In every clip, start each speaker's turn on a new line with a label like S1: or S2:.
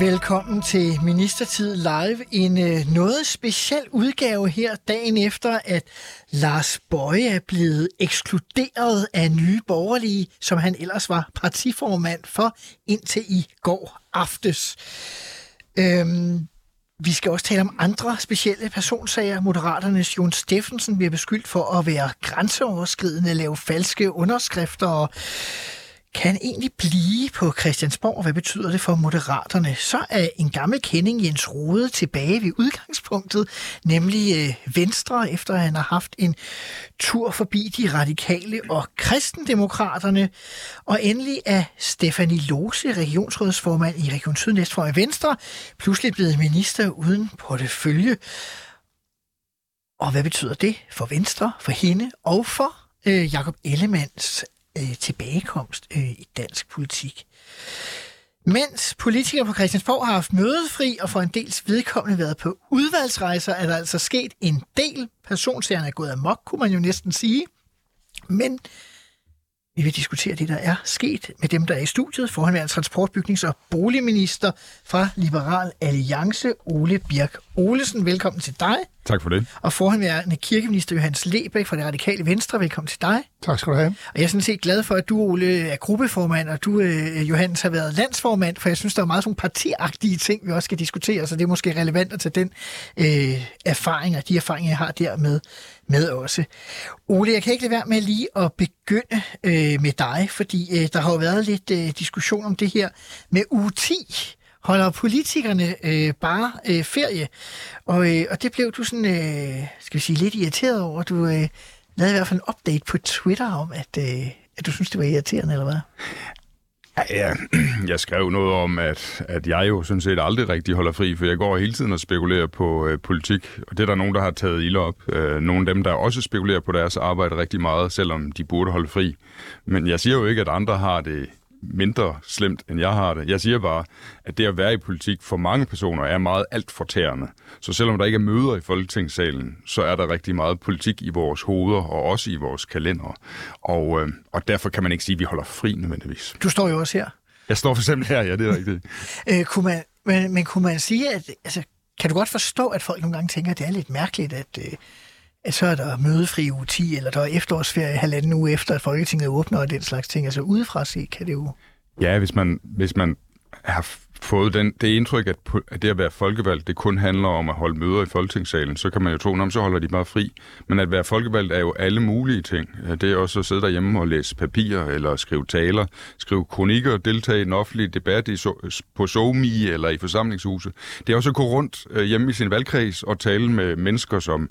S1: Velkommen til Ministertid Live. En øh, noget speciel udgave her dagen efter, at Lars Bøje er blevet ekskluderet af nye borgerlige, som han ellers var partiformand for indtil i går aftes. Øhm, vi skal også tale om andre specielle personsager. Moderaternes Jon Steffensen bliver beskyldt for at være grænseoverskridende, lave falske underskrifter og kan egentlig blive på Christiansborg? Hvad betyder det for moderaterne? Så er en gammel kending Jens Rode tilbage ved udgangspunktet, nemlig øh, Venstre, efter han har haft en tur forbi de radikale og kristendemokraterne. Og endelig er Stefanie Lose, regionsrådsformand i Region Syd for Venstre, pludselig blevet minister uden portefølje. Og hvad betyder det for Venstre, for hende og for øh, Jakob Ellemands øh, tilbagekomst øh, i dansk politik. Mens politikere på Christiansborg har haft mødefri og for en dels vedkommende været på udvalgsrejser, er der altså sket en del. Personsagerne er gået amok, kunne man jo næsten sige. Men vi vil diskutere det, der er sket med dem, der er i studiet. Forhåndværende transportbygnings- og boligminister fra Liberal Alliance, Ole Birk Olesen. Velkommen til dig.
S2: Tak for det.
S1: Og forhåndværende kirkeminister Johannes Lebæk fra det radikale Venstre. Velkommen til dig.
S3: Tak skal du have.
S1: Og jeg er sådan set glad for, at du, Ole, er gruppeformand, og du, øh, Johannes, har været landsformand, for jeg synes, der er meget sådan partiagtige ting, vi også skal diskutere, så det er måske relevant at tage den øh, erfaring, og de erfaringer, jeg har der med, med også. Ole, jeg kan ikke lade være med lige at begynde øh, med dig, fordi øh, der har jo været lidt øh, diskussion om det her med uge 10 holder politikerne øh, bare øh, ferie. Og, øh, og det blev du sådan, øh, skal vi sige, lidt irriteret over. Du øh, lavede i hvert fald en update på Twitter om, at, øh, at du synes, det var irriterende, eller hvad?
S2: Ja, jeg skrev noget om, at, at jeg jo sådan set aldrig rigtig holder fri, for jeg går hele tiden og spekulerer på øh, politik, og det er der nogen, der har taget ild op. Øh, nogle af dem, der også spekulerer på deres arbejde rigtig meget, selvom de burde holde fri. Men jeg siger jo ikke, at andre har det mindre slemt, end jeg har det. Jeg siger bare, at det at være i politik for mange personer er meget alt fortærende. Så selvom der ikke er møder i Folketingssalen, så er der rigtig meget politik i vores hoveder og også i vores kalender. Og, øh, og derfor kan man ikke sige, at vi holder fri nødvendigvis.
S1: Du står jo også her.
S2: Jeg står for eksempel her, ja, det er rigtigt.
S1: øh, kunne man, men, men kunne man sige, at altså, kan du godt forstå, at folk nogle gange tænker, at det er lidt mærkeligt, at, øh, at så er der mødefri uge 10, eller der er efterårsferie halvanden uge efter, at Folketinget åbner og den slags ting. Altså udefra se kan det jo...
S2: Ja, hvis man, hvis man har fået den, det indtryk, at, at det at være folkevalgt, det kun handler om at holde møder i Folketingssalen, så kan man jo tro, at så holder de bare fri. Men at være folkevalgt er jo alle mulige ting. Det er også at sidde derhjemme og læse papirer, eller skrive taler, skrive kronikker, deltage i en offentlig debat i, på SoMe eller i forsamlingshuset. Det er også at gå rundt øh, hjemme i sin valgkreds og tale med mennesker, som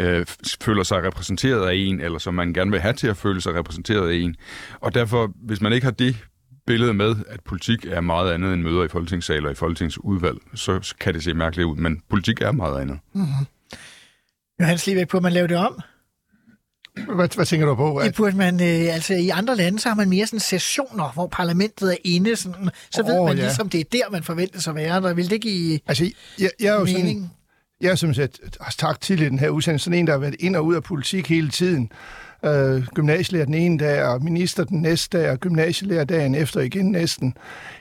S2: øh, føler sig repræsenteret af en, eller som man gerne vil have til at føle sig repræsenteret af en. Og derfor, hvis man ikke har det billede med, at politik er meget andet end møder i folketingssal og i folketingsudvalg, så kan det se mærkeligt ud, men politik er meget andet.
S1: Mm-hmm. Johannes Liebæk, på at man lave det om?
S3: Hvad, hvad tænker du på?
S1: At... Det burde man, øh, altså i andre lande, så har man mere sådan sessioner, hvor parlamentet er inde, sådan, så oh, ved man ja. ligesom, det er der, man forventes at være. Der vil det give
S3: altså, jeg, jeg er jo mening? Sådan, jeg er som sagt, tak til i den her udsendelse, sådan en, der har været ind og ud af politik hele tiden øh, gymnasielærer den ene dag, og minister den næste dag, og gymnasielærer dagen efter igen næsten.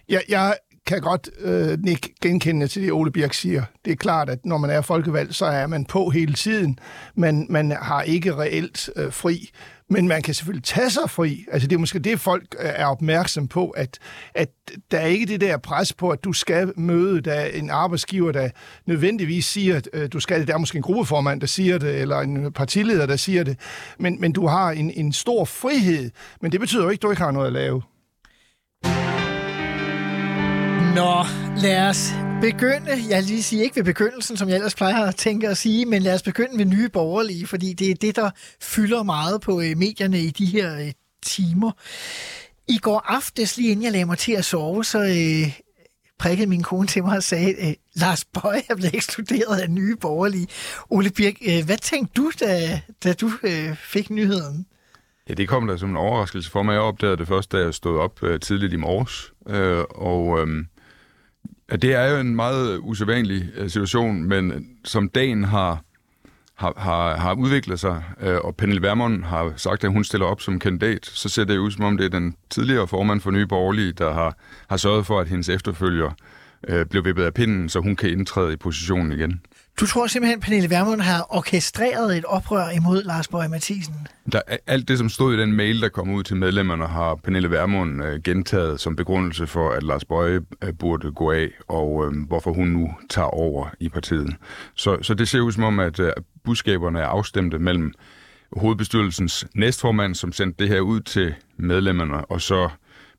S3: Jeg, jeg kan godt øh, ikke genkende til det, Ole Birk siger. Det er klart, at når man er folkevalgt, så er man på hele tiden, men man har ikke reelt øh, fri. Men man kan selvfølgelig tage sig fri. Altså det er måske det, folk øh, er opmærksom på, at, at der er ikke det der pres på, at du skal møde der en arbejdsgiver, der nødvendigvis siger, at øh, du skal det. Der er måske en gruppeformand, der siger det, eller en partileder, der siger det. Men, men du har en, en stor frihed. Men det betyder jo ikke, at du ikke har noget at lave.
S1: Nå, lad os begynde, jeg lige sige ikke ved begyndelsen, som jeg ellers plejer at tænke at sige, men lad os begynde ved nye borgerlige, fordi det er det, der fylder meget på øh, medierne i de her øh, timer. I går aftes, lige inden jeg lagde mig til at sove, så øh, prikkede min kone til mig og sagde, at Lars Bøje er blevet ekskluderet af nye borgerlige. Ole Birk, øh, hvad tænkte du, da, da du øh, fik nyheden?
S2: Ja, det kom der som en overraskelse for mig. Jeg opdagede det først, da jeg stod op øh, tidligt i morges. Øh, og øh, det er jo en meget øh, usædvanlig øh, situation, men øh, som dagen har, har, har, har udviklet sig, og Pernille Vermund har sagt, at hun stiller op som kandidat, så ser det ud som om, det er den tidligere formand for Nye Borgerlige, der har, har sørget for, at hendes efterfølger øh, blev vippet af pinden, så hun kan indtræde i positionen igen.
S1: Du tror simpelthen, at Pernille Vermund har orkestreret et oprør imod Lars Borg Mathisen?
S2: Der, alt det, som stod i den mail, der kom ud til medlemmerne, har Pernille Vermund øh, gentaget som begrundelse for, at Lars Bøge øh, burde gå af, og øh, hvorfor hun nu tager over i partiet. Så, så det ser ud som om, at øh, budskaberne er afstemte mellem hovedbestyrelsens næstformand, som sendte det her ud til medlemmerne, og så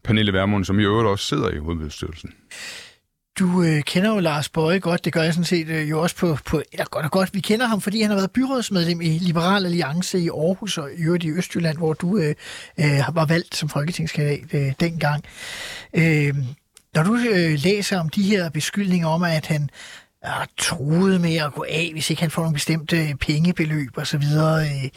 S2: Pernille Vermund, som i øvrigt også sidder i hovedbestyrelsen.
S1: Du øh, kender jo Lars Bøje godt, det gør jeg sådan set øh, jo også på, på eller godt og godt. Vi kender ham, fordi han har været byrådsmedlem i Liberal Alliance i Aarhus og i øvrigt i Østjylland, hvor du øh, øh, var valgt som folketingskandidat øh, dengang. Øh, når du øh, læser om de her beskyldninger om, at han øh, er truet med at gå af, hvis ikke han får nogle bestemte øh, pengebeløb osv., øh,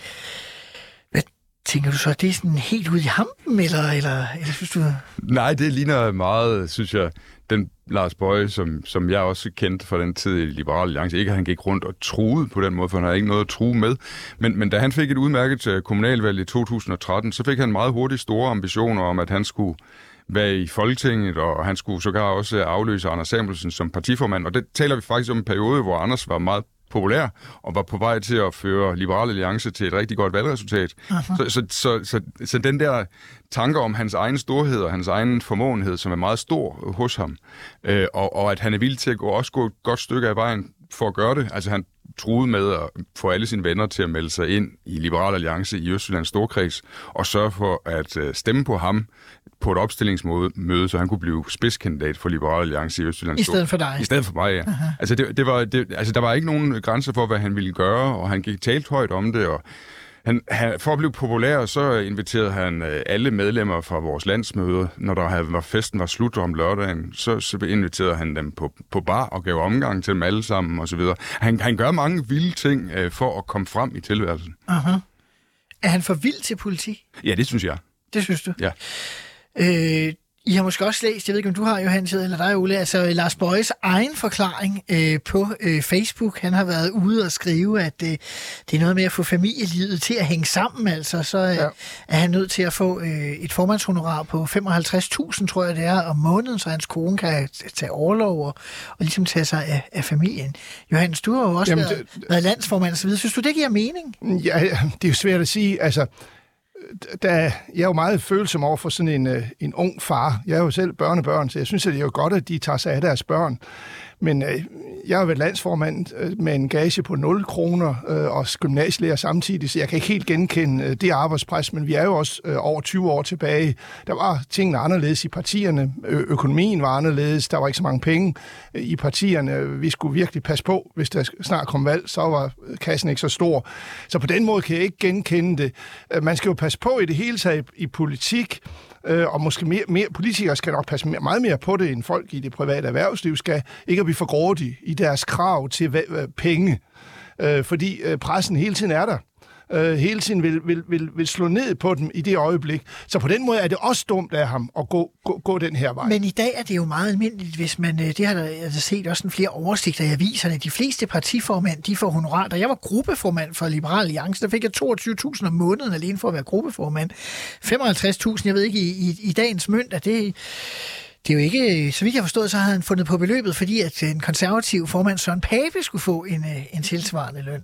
S1: hvad tænker du så, det er sådan helt ude i hampen, eller, eller, eller synes du...
S2: Nej, det ligner meget, synes jeg, den Lars Bøje, som, som jeg også kendte fra den tid i Liberal Alliance, ikke at han gik rundt og truede på den måde, for han havde ikke noget at true med. Men, men da han fik et udmærket øh, kommunalvalg i 2013, så fik han meget hurtigt store ambitioner om, at han skulle være i Folketinget, og han skulle sågar også afløse Anders Samuelsen som partiformand. Og det taler vi faktisk om en periode, hvor Anders var meget populær og var på vej til at føre Liberal Alliance til et rigtig godt valgresultat. Så, så, så, så, så den der tanke om hans egen storhed og hans egen formåenhed, som er meget stor hos ham, øh, og, og at han er villig til at gå, også gå et godt stykke af vejen for at gøre det. Altså han truede med at få alle sine venner til at melde sig ind i Liberal Alliance i Østjyllands Storkreds og sørge for at øh, stemme på ham på et opstillingsmøde, så han kunne blive spidskandidat for Liberal Alliance i Østjyllands
S1: I stedet for dig?
S2: I stedet for mig, ja. Uh-huh. Altså, det, det var, det, altså, der var ikke nogen grænser for, hvad han ville gøre, og han gik talt højt om det, og han, han, for at blive populær, så inviterede han øh, alle medlemmer fra vores landsmøder, når der havde, var festen var slut om lørdagen, så, så inviterede han dem på, på bar og gav omgang til dem alle sammen osv. Han, han gør mange vilde ting øh, for at komme frem i tilværelsen.
S1: Uh-huh. Er han for vild til politik?
S2: Ja, det synes jeg.
S1: Det synes du?
S2: Ja.
S1: Øh, I har måske også læst, jeg ved ikke, om du har, Johannes, eller dig, Ole, altså Lars Bøjes egen forklaring øh, på øh, Facebook. Han har været ude og skrive, at øh, det er noget med at få familielivet til at hænge sammen, altså. Så øh, ja. er han nødt til at få øh, et formandshonorar på 55.000, tror jeg det er, om måneden, så hans kone kan tage overlov og, og ligesom tage sig af, af familien. Johannes, du har jo også Jamen, været, det, været landsformand, så videre. Synes du, det giver mening?
S3: Ja, det er jo svært at sige. Altså, Øh, da, jeg er jo meget følsom over for sådan en, øh, en ung far. Jeg er jo selv børnebørn, så jeg synes, at det er jo godt, at de tager sig af deres børn. Men øh, jeg har været landsformand øh, med en gage på 0 kroner øh, og gymnasielærer samtidig, så jeg kan ikke helt genkende øh, det arbejdspres, men vi er jo også øh, over 20 år tilbage. Der var tingene anderledes i partierne. Ø- økonomien var anderledes. Der var ikke så mange penge øh, i partierne. Vi skulle virkelig passe på, hvis der snart kom valg, så var øh, kassen ikke så stor. Så på den måde kan jeg ikke genkende det. Øh, man skal jo passe på i det hele taget i politik, øh, og måske mere, mere, politikere skal nok passe mere, meget mere på det, end folk i det private erhvervsliv skal. Ikke at blive for grådige i deres krav til øh, penge, øh, fordi øh, pressen hele tiden er der øh, hele tiden vil, vil, vil, vil slå ned på dem i det øjeblik. Så på den måde er det også dumt af ham at gå, gå, gå den her vej.
S1: Men i dag er det jo meget almindeligt, hvis man, øh, det har der, set også en flere oversigter i aviserne, de fleste partiformænd, de får honorar. Da jeg var gruppeformand for Liberal Alliance, der fik jeg 22.000 om måneden alene for at være gruppeformand. 55.000, jeg ved ikke, i, i, i dagens mønt, at det det er jo ikke, øh, så vidt jeg har forstået, så havde han fundet på beløbet, fordi at en konservativ formand Søren Pape skulle få en, øh, en tilsvarende løn.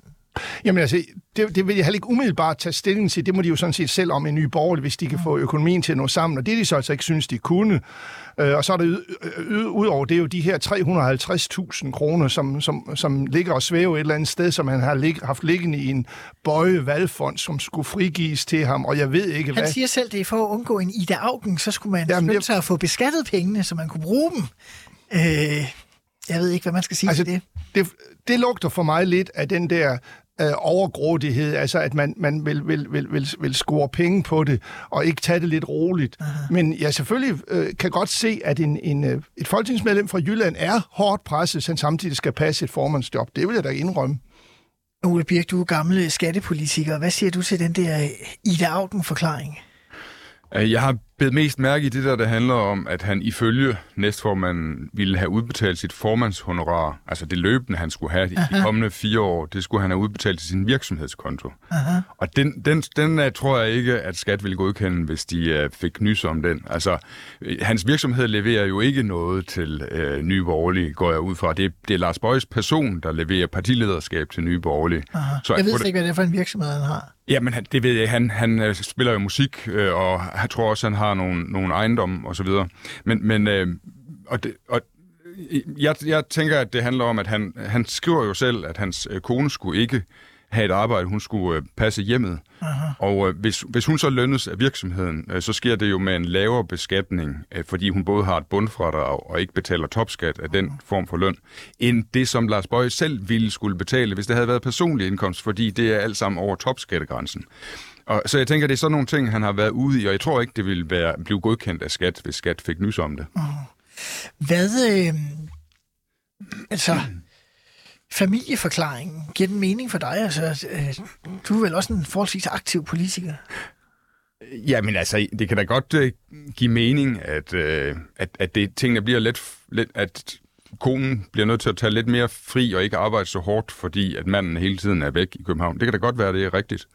S3: Jamen altså, det, det vil jeg heller ikke umiddelbart tage stilling til. Det må de jo sådan set selv om en ny borgerlig, hvis de kan få økonomien til at nå sammen. Og det de så altså ikke synes, de kunne. Øh, og så er der ud over det er jo de her 350.000 kroner, som, som, som ligger og svæver et eller andet sted, som han har lig, haft liggende i en bøje valgfond, som skulle frigives til ham, og jeg ved ikke
S1: han
S3: hvad.
S1: Han siger selv, det er for at undgå en Ida Augen, så skulle man Jamen, sig at få beskattet pengene, så man kunne bruge dem. Øh, jeg ved ikke, hvad man skal sige altså, til det.
S3: det. Det lugter for mig lidt af den der øh, overgrådighed, altså at man, man vil, vil, vil, vil, vil score penge på det, og ikke tage det lidt roligt. Aha. Men jeg selvfølgelig øh, kan godt se, at en, en, øh, et folketingsmedlem fra Jylland er hårdt presset, så han samtidig skal passe et formandsjob. Det vil jeg da indrømme.
S1: Ole Birk, du er gammel skattepolitiker. Hvad siger du til den der Ida Augen-forklaring?
S2: Øh, jeg har bedt mest mærke i det der, der handler om, at han ifølge næstformanden ville have udbetalt sit formandshonorar, altså det løbende, han skulle have Aha. de kommende fire år, det skulle han have udbetalt til sin virksomhedskonto. Aha. Og den, den, den uh, tror jeg ikke, at skat ville godkende, hvis de uh, fik nys om den. Altså, hans virksomhed leverer jo ikke noget til uh, Nye Borgerlige, går jeg ud fra. Det, det er Lars Bøjs person, der leverer partilederskab til Nye Borgerlige.
S1: Så jeg ved ikke, hvad det er for en virksomhed, han har.
S2: Ja, men han, det ved jeg. Han, han øh, spiller jo musik, øh, og jeg tror også, han har nogle, nogle ejendomme og så videre. Men, men øh, og det, og jeg, jeg tænker, at det handler om, at han, han skriver jo selv, at hans øh, kone skulle ikke have et arbejde, hun skulle øh, passe hjemmet. Aha. Og øh, hvis, hvis hun så lønnes af virksomheden, øh, så sker det jo med en lavere beskatning, øh, fordi hun både har et bundfradrag og ikke betaler topskat af den form for løn, end det, som Lars Bøje selv ville skulle betale, hvis det havde været personlig indkomst, fordi det er alt sammen over topskattegrænsen. Og, så jeg tænker, det er sådan nogle ting, han har været ude i, og jeg tror ikke, det ville være, blive godkendt af skat, hvis skat fik nys om det.
S1: Hvad, øh, altså, familieforklaringen, giver den mening for dig? Altså, øh, du er vel også en forholdsvis aktiv politiker?
S2: Jamen altså, det kan da godt uh, give mening, at, uh, at, at det, tingene bliver lidt, lidt, at konen bliver nødt til at tage lidt mere fri og ikke arbejde så hårdt, fordi at manden hele tiden er væk i København. Det kan da godt være, det er rigtigt.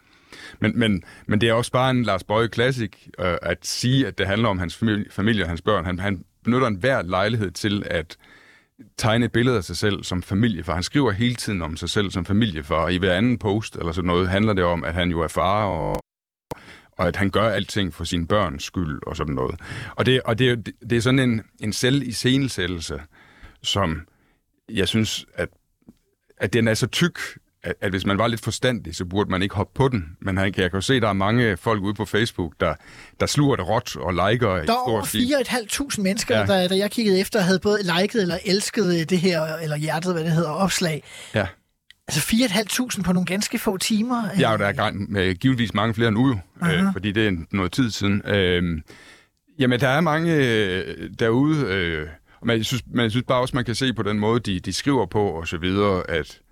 S2: Men, men, men det er også bare en Lars Bøje Classic øh, at sige, at det handler om hans familie, familie og hans børn. Han, han benytter enhver lejlighed til at tegne et billede af sig selv som familiefar. Han skriver hele tiden om sig selv som familiefar. I hver anden post eller sådan noget handler det om, at han jo er far, og, og at han gør alting for sine børns skyld og sådan noget. Og det, og det, det er sådan en, en selviscenesættelse, som jeg synes, at, at den er så tyk, at, at hvis man var lidt forstandig, så burde man ikke hoppe på den. Men han, jeg kan jo se, at der er mange folk ude på Facebook, der, der sluger det råt og liker. Der
S1: er over 4.500 mennesker, ja. der, der jeg kiggede efter, havde både liket eller elsket det her, eller hjertet, hvad det hedder, opslag.
S2: Ja.
S1: Altså 4.500 på nogle ganske få timer.
S2: Ja, og der er gang, givetvis mange flere nu, øh, fordi det er noget tid siden. Øh, jamen, der er mange øh, derude, øh, men jeg synes, jeg synes bare også, man kan se på den måde, de, de skriver på og så videre, at Øh,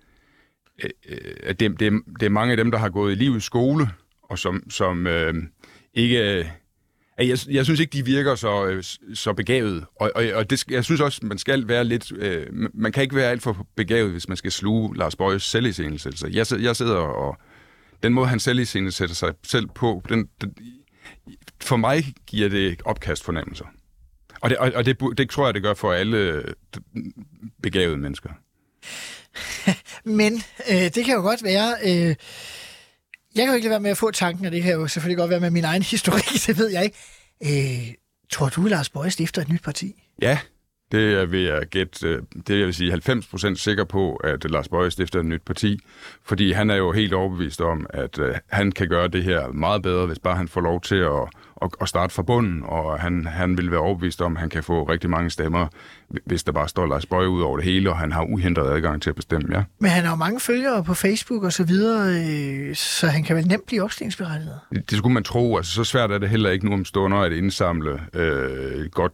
S2: Øh, at det, det, det er mange af dem, der har gået i livets skole, og som, som øh, ikke... Øh, jeg, jeg synes ikke, de virker så, øh, så begavet. Og, og, og det, jeg synes også, man skal være lidt... Øh, man kan ikke være alt for begavet, hvis man skal sluge Lars Bøjes selviscenesættelse. Jeg, jeg sidder og... Den måde, han selviscenesætter sig selv på, den, den, for mig giver det opkast fornemmelser. Og det, og, og det, det tror jeg, det gør for alle øh, begavede mennesker.
S1: Men øh, det kan jo godt være... Øh, jeg kan jo ikke lade være med at få tanken, og det kan jo selvfølgelig godt være med min egen historik, det ved jeg ikke. Øh, tror du, Lars Bøje stifter et nyt parti?
S2: Ja, det er ved at gætte, øh, det er jeg vil sige 90% sikker på, at Lars Bøje stifter et nyt parti, fordi han er jo helt overbevist om, at øh, han kan gøre det her meget bedre, hvis bare han får lov til at at, at starte fra bunden, og han, han vil være overbevist om, at han kan få rigtig mange stemmer, hvis der bare står Lars Bøje ud over det hele, og han har uhindret adgang til at bestemme, ja.
S1: Men han har jo mange følgere på Facebook og så videre, øh, så han kan vel nemt blive opstillingsberettiget?
S2: Det, det skulle man tro. Altså, så svært er det heller ikke nu om stunder at indsamle øh, godt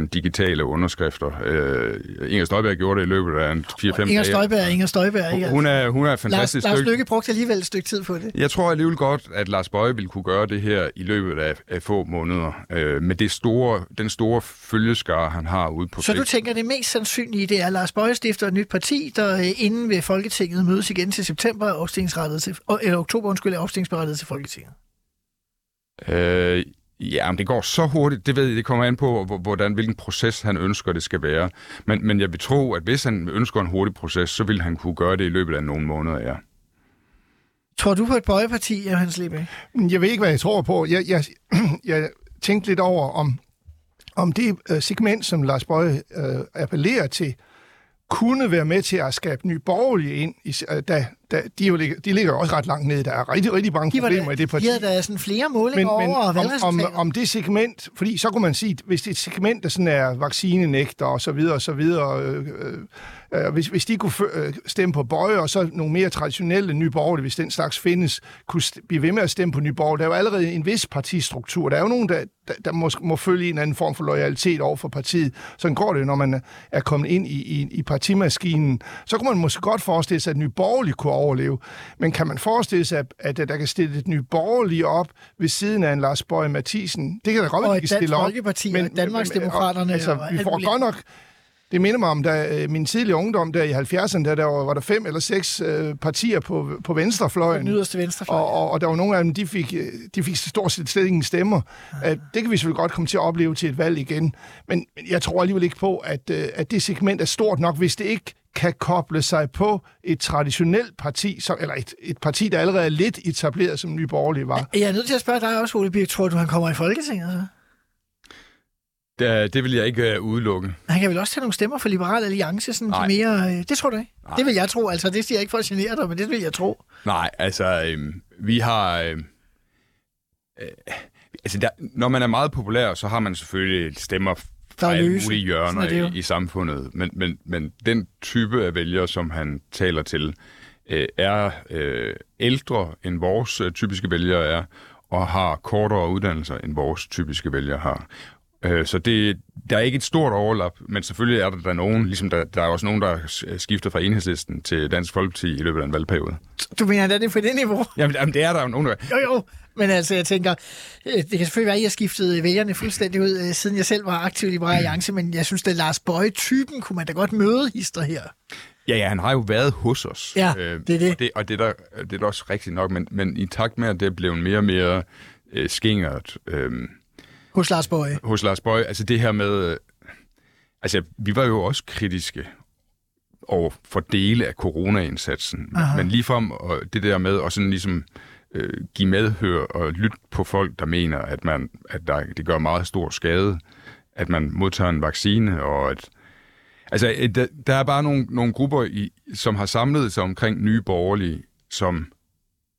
S2: 20.000 digitale underskrifter. Øh, Inger Støjberg gjorde det i løbet af 4-5 dage.
S1: Inger Støjberg, Inger Støjberg. Ikke?
S2: Hun er, hun er fantastisk.
S1: Lars, Lars Lykke brugte alligevel et stykke tid på det.
S2: Jeg tror alligevel godt, at Lars Bøje ville kunne gøre det her i løbet af af få måneder, øh, med det store, den store følgeskare, han har ude på
S1: Så du tænker, det mest sandsynlige, det er, Lars Bøje stifter et nyt parti, der øh, inden ved Folketinget mødes igen til september, er til, eller oktober, undskyld, er opstillingsberettet til Folketinget?
S2: Øh, Ja, men det går så hurtigt, det ved jeg, det kommer an på, hvordan, hvilken proces han ønsker, det skal være. Men, men jeg vil tro, at hvis han ønsker en hurtig proces, så vil han kunne gøre det i løbet af nogle måneder, ja.
S1: Tror du på et bøjeparti, Hans Lebe?
S3: Jeg ved ikke, hvad jeg tror på. Jeg, jeg, jeg tænkte lidt over, om, om det øh, segment, som Lars Bøje øh, appellerer til, kunne være med til at skabe nye borgerlige ind, i, øh, da der, de, er jo, ligger- de ligger også ret langt nede. Der er rigtig, rigtig mange
S1: De,
S3: problemer
S1: der,
S3: i det parti.
S1: de havde da sådan flere målinger
S3: men, men
S1: over
S3: om, om, om det segment, fordi så kunne man sige, hvis det er et segment, der sådan er vaccinenægter og så videre og så videre, øh, øh, øh, hvis, hvis de kunne øh, stemme på Bøje, og så nogle mere traditionelle nye borgerlige, hvis den slags findes, kunne blive ved med at stemme på nye borgerlige. Der er jo allerede en vis partistruktur. Der er jo nogen, der, der, der må, må følge en anden form for loyalitet over for partiet. Sådan går det, når man er kommet ind i, i, i partimaskinen. Så kunne man måske godt forestille sig, at nye borgerlige kunne overleve. Men kan man forestille sig, at, at der kan stille et nye borgerlige op ved siden af en Lars Bøje Mathisen? Det kan da godt være, at de kan stille op.
S1: Folkeparti og Danmarksdemokraterne
S3: altså,
S1: og
S3: vi får godt nok det minder mig om da, øh, min tidlige ungdom der i 70'erne, der, der var, var der fem eller seks øh, partier på, på venstrefløjen.
S1: Den yderste venstrefløj.
S3: Og, og, og der var nogle af dem, de fik, øh, de fik stort set slet ingen stemmer. Uh, det kan vi selvfølgelig godt komme til at opleve til et valg igen. Men men jeg tror alligevel ikke på, at, øh, at det segment er stort nok, hvis det ikke kan koble sig på et traditionelt parti, som, eller et, et parti, der allerede er lidt etableret, som Nye Borgerlige var.
S1: Jeg er nødt til at spørge dig også, Ole Birk. Tror du, han kommer i Folketinget så?
S2: Det, det vil jeg ikke øh, udelukke.
S1: Han kan vel også tage nogle stemmer for Liberal Alliance, sådan
S2: Nej.
S1: de mere... Øh, det tror du ikke?
S2: Nej.
S1: Det vil jeg tro. Altså, det siger jeg ikke for at genere dig, men det vil jeg tro.
S2: Nej, altså, øh, vi har... Øh, øh, altså, der, når man er meget populær, så har man selvfølgelig stemmer
S1: Der er
S2: alle mulige
S1: er det
S2: hjørner
S1: jo.
S2: i, i samfundet. Men, men, men den type af vælgere, som han taler til, øh, er øh, ældre end vores øh, typiske vælgere er, og har kortere uddannelser, end vores typiske vælgere har. Øh, Så det, der er ikke et stort overlap, men selvfølgelig er der, der nogen, ligesom der, der er også nogen, der er skiftet fra enhedslisten til Dansk Folkeparti i løbet af en valgperiode.
S1: Du mener, det er på det niveau?
S2: Jamen, jamen det er der jo nogen, der
S1: Jo, jo. Men altså, jeg tænker, øh, det kan selvfølgelig være, at jeg har skiftet vælgerne fuldstændig ud, øh, siden jeg selv var aktiv i Liberal Alliance, men jeg synes, at Lars Bøje-typen kunne man da godt møde hister her.
S2: Ja, ja, han har jo været hos os.
S1: Ja,
S2: Øh,
S1: det er det.
S2: Og det, og det, er, der, det er da også rigtigt nok, men, men i takt med, at det blevet mere og mere øh, skingert øh,
S1: Hos Lars Bøje.
S2: hos Lars Bøje, altså det her med... Øh, altså, vi var jo også kritiske over for dele af coronaindsatsen,
S1: Aha.
S2: men ligefrem og det der med at sådan ligesom øh, give medhør og lytte på folk, der mener, at, man, at der, det gør meget stor skade, at man modtager en vaccine, og at Altså, øh, der, der er bare nogle, nogle grupper, i, som har samlet sig omkring nye borgerlige, som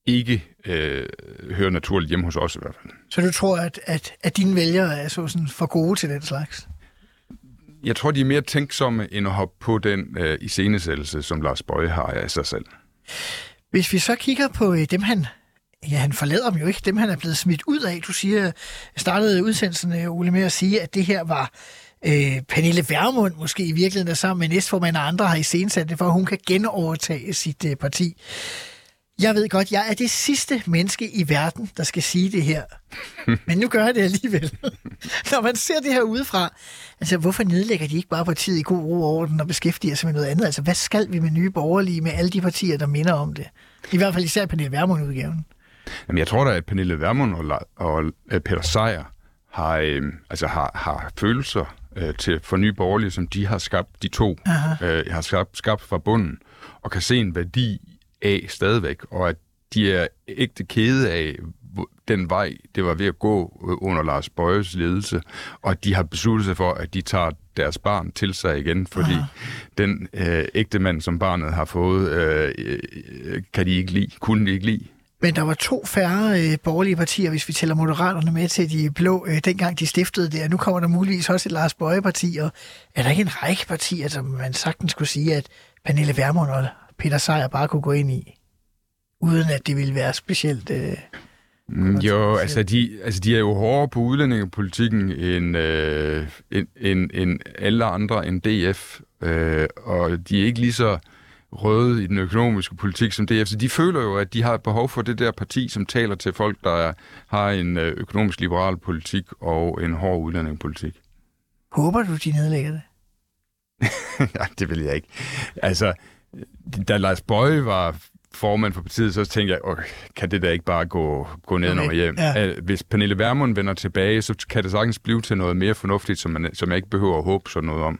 S2: ikke øh, hører naturligt hjemme hos os i hvert fald.
S1: Så du tror, at, at, at dine vælgere er så sådan for gode til den slags?
S2: Jeg tror, de er mere tænksomme, end at hoppe på den øh, iscenesættelse, som Lars Bøje har af sig selv.
S1: Hvis vi så kigger på øh, dem, han... Ja, han forlader dem jo ikke. Dem, han er blevet smidt ud af. Du siger, startede udsendelsen, øh, Ole, med at sige, at det her var øh, Pernille Vermund måske i virkeligheden, der sammen med næstformand og andre har iscenesat det, for at hun kan genovertage sit øh, parti. Jeg ved godt, jeg er det sidste menneske i verden, der skal sige det her. Men nu gør jeg det alligevel. Når man ser det her udefra, altså hvorfor nedlægger de ikke bare partiet i god ro og orden og beskæftiger sig med noget andet? Altså hvad skal vi med nye borgerlige, med alle de partier, der minder om det? I hvert fald især Pernille Vermund-udgaven.
S2: Jamen, jeg tror da, at Pernille Vermund og, og øh, Peter Sejer har, øh, altså har, har følelser øh, til for nye borgerlige, som de har skabt, de to, øh, har skabt, skabt fra bunden, og kan se en værdi af stadigvæk, og at de er ægte kede af den vej, det var ved at gå øh, under Lars Bøjes ledelse, og at de har besluttet sig for, at de tager deres barn til sig igen, fordi Aha. den øh, ægte mand, som barnet har fået, øh, øh, kan de ikke lide, kunne de ikke lide.
S1: Men der var to færre øh, borgerlige partier, hvis vi tæller moderaterne med til de blå, øh, dengang de stiftede det, og nu kommer der muligvis også et Lars Bøje-parti, og er der ikke en række partier, som man sagtens skulle sige, at Pernille Vermund og Peter Sejer bare kunne gå ind i, uden at det ville være specielt... Øh,
S2: Mm, Jo, altså de, altså de er jo hårdere på udlændingepolitikken end, øh, end, end, end alle andre end DF, øh, og de er ikke lige så røde i den økonomiske politik som DF, så de føler jo, at de har behov for det der parti, som taler til folk, der er, har en øh, økonomisk liberal politik og en hård udlændingepolitik.
S1: håber du, de nedlægger det?
S2: ja, det vil jeg ikke. Altså, da Lars Bøje var formand for partiet, så tænkte jeg, okay, kan det da ikke bare gå, gå ned
S1: Okay,
S2: og hjem?
S1: ja.
S2: Hvis Pernille Vermund vender tilbage, så kan det sagtens blive til noget mere fornuftigt, som, man, som jeg ikke behøver at håbe sådan noget om.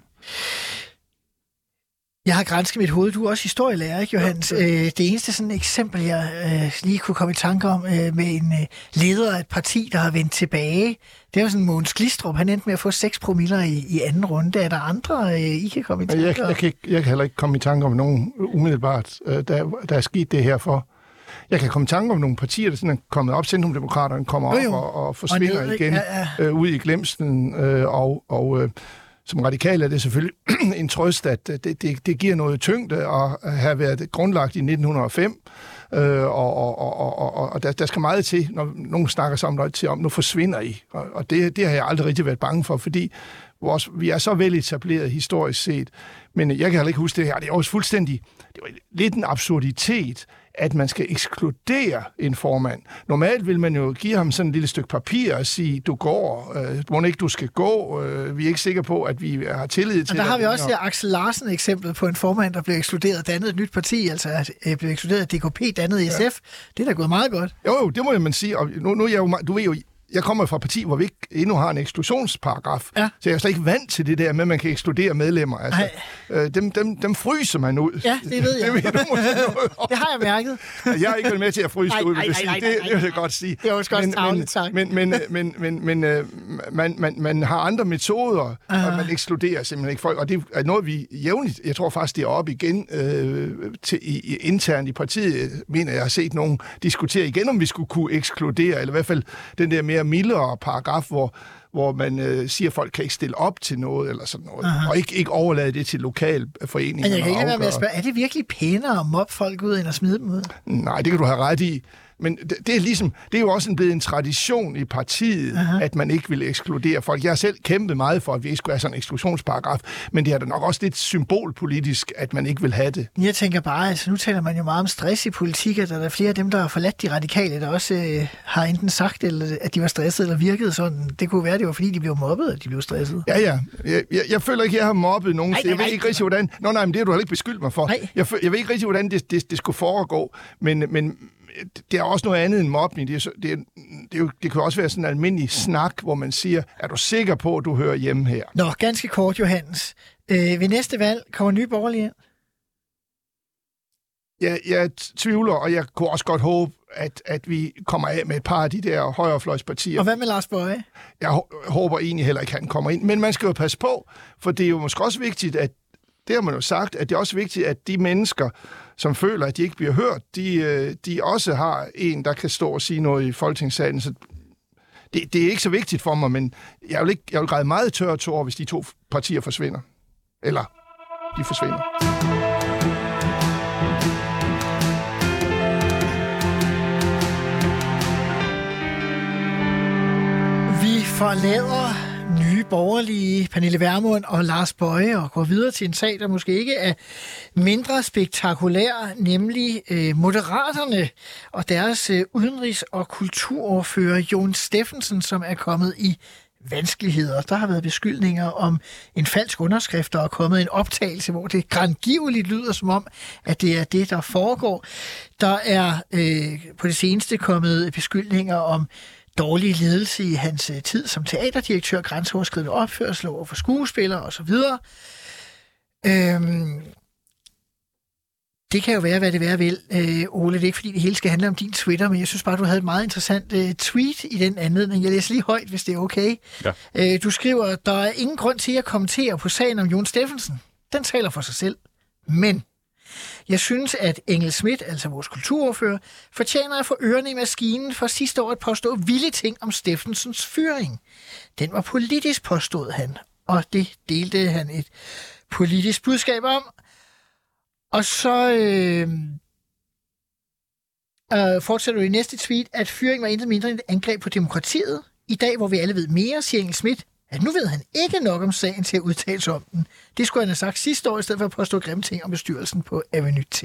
S1: Jeg har grænsket mit hoved. Du er også historielærer, ikke, Johannes? Øh, det eneste sådan eksempel, jeg øh, lige kunne komme i tanke om øh, med en øh, leder af et parti, der har vendt tilbage, det var sådan Måns Glistrup. Han endte med at få 6 promiller i, i anden runde. Er der andre, øh, I kan komme i tanke
S3: jeg, jeg, kan ikke, jeg kan heller ikke komme i tanke om nogen umiddelbart, øh, der, der er sket det her for. Jeg kan komme i tanke om nogle partier, der sådan er kommet op. Centrumdemokraterne kommer
S1: Jo, jo.
S3: op og, og forsvinder
S1: Og ned,
S3: igen
S1: ja, ja.
S3: Øh, ud i glemslen. Øh, og og øh, som radikal er det selvfølgelig en trøst, at øh, det, det, det giver noget tyngde at have været grundlagt i 1905. Øh, og og, og, og, og, og der, der skal meget til, når nogen snakker sammen til om, nu forsvinder I. Og, og det, det har jeg aldrig rigtig været bange for, fordi vores, vi er så vel etableret historisk set. Men jeg kan heller ikke huske det her. Det er også fuldstændig... Det var lidt en absurditet, at man skal ekskludere en formand. Normalt vil man jo give ham sådan et lille stykke papir og sige, du går, øh, må ikke du skal gå, øh, vi er ikke sikre på, at vi har tillid til
S1: Og der
S3: dig."
S1: har vi også her Axel Larsen eksemplet på en formand, der blev ekskluderet, dannede et nyt parti, altså øh, blev ekskluderet DKP, dannede SF. Det er da gået meget godt.
S3: Jo, jo, det må man sige. Og nu, nu er jeg jo, du ved jo, jeg kommer fra et parti, hvor vi ikke endnu har en eksklusionsparagraf.
S1: Ja.
S3: Så jeg er slet ikke vant til det der med, at man kan ekskludere medlemmer. Altså, øh, dem, dem, dem fryser man ud.
S1: Ja, det ved jeg.
S3: det ved du.
S1: Det har jeg mærket.
S3: Jeg har ikke været med til at fryse
S1: Nej,
S3: ud, vil jeg sige.
S1: nej,
S3: Det,
S1: nej,
S3: det vil jeg godt sige.
S1: Det er også godt tarveligt sagt.
S3: men, men, men, men, men øh, man, man, man har andre metoder, og man ekskluderer simpelthen ikke folk. Og det er noget, vi jævnligt, jeg tror faktisk, det er op igen øh, til, i, i, internt i partiet, mener jeg har set nogen diskutere igen, om vi skulle kunne ekskludere, eller i hvert fald den der mere mildere paragraf, hvor hvor man øh, siger, at folk kan ikke stille op til noget, eller sådan noget, og ikke, ikke overlade det til lokalforeninger.
S1: Men jeg kan ikke være med at spørge, er det virkelig pænere at mobbe folk ud, end at smide dem ud?
S3: Nej, det kan du have ret i. Men det, det er ligesom, det er jo også en blevet en tradition i partiet, Aha. at man ikke vil ekskludere folk. Jeg har selv kæmpet meget for, at vi ikke skulle have sådan en eksklusionsparagraf, men det er da nok også lidt symbolpolitisk, at man ikke vil have det.
S1: Jeg tænker bare, altså nu taler man jo meget om stress i politik, at der er flere af dem, der har forladt de radikale, der også øh, har enten sagt, eller, at de var stressede eller virkede sådan. Det kunne være, det var fordi, de blev mobbet, at de blev stressede.
S3: Ja, ja. Jeg, jeg, jeg føler ikke, jeg har mobbet nogen.
S1: Nej,
S3: så jeg
S1: nej,
S3: ved ikke
S1: nej.
S3: rigtig, hvordan... Nå, nej, men det har du heller ikke beskyldt mig for.
S1: Nej.
S3: Jeg, jeg ved ikke rigtig, hvordan det, det, det skulle foregå, men, men det er også noget andet end mobning. Det, er, det, er, det, er jo, det kan også være sådan en almindelig snak, hvor man siger, er du sikker på, at du hører hjemme her?
S1: Nå, ganske kort, Johannes. Øh, ved næste valg kommer nye borgerlige ind.
S3: Jeg, jeg tvivler, og jeg kunne også godt håbe, at, at vi kommer af med et par af de der højrefløjspartier.
S1: Og hvad med Lars Bøje?
S3: Jeg hå- håber egentlig heller ikke, at han kommer ind. Men man skal jo passe på, for det er jo måske også vigtigt, at det har man jo sagt, at det er også vigtigt, at de mennesker, som føler, at de ikke bliver hørt, de, øh, de også har en, der kan stå og sige noget i folketingssalen. Så det, det er ikke så vigtigt for mig, men jeg vil, ikke, jeg vil græde meget tørre tårer, hvis de to partier forsvinder. Eller de forsvinder.
S1: Vi forlader borgerlige Pernille Vermund og Lars Bøje og går videre til en sag, der måske ikke er mindre spektakulær, nemlig øh, Moderaterne og deres øh, udenrigs- og kulturordfører Jon Steffensen, som er kommet i vanskeligheder. Der har været beskyldninger om en falsk underskrift, der er kommet en optagelse, hvor det grandgiveligt lyder som om, at det er det, der foregår. Der er øh, på det seneste kommet beskyldninger om dårlig ledelse i hans øh, tid som teaterdirektør, grænseoverskridende opførsel over for skuespillere osv. Øhm, det kan jo være, hvad det være vil, øh, Ole. Det er ikke, fordi det hele skal handle om din Twitter, men jeg synes bare, du havde et meget interessant øh, tweet i den anledning. Jeg læser lige højt, hvis det er okay.
S2: Ja.
S1: Øh, du skriver, der er ingen grund til at kommentere på sagen om Jon Steffensen. Den taler for sig selv. Men jeg synes, at Engel Schmidt, altså vores kulturordfører, fortjener at få ørerne i maskinen for sidste år at påstå vilde ting om Steffensens fyring. Den var politisk, påstod han, og det delte han et politisk budskab om. Og så øh, øh, fortsætter du i næste tweet, at fyring var intet mindre end et angreb på demokratiet. I dag, hvor vi alle ved mere, siger Engel Schmidt, at nu ved han ikke nok om sagen til at udtale sig om den. Det skulle han have sagt sidste år, i stedet for at påstå grimme ting om bestyrelsen på Avenue T.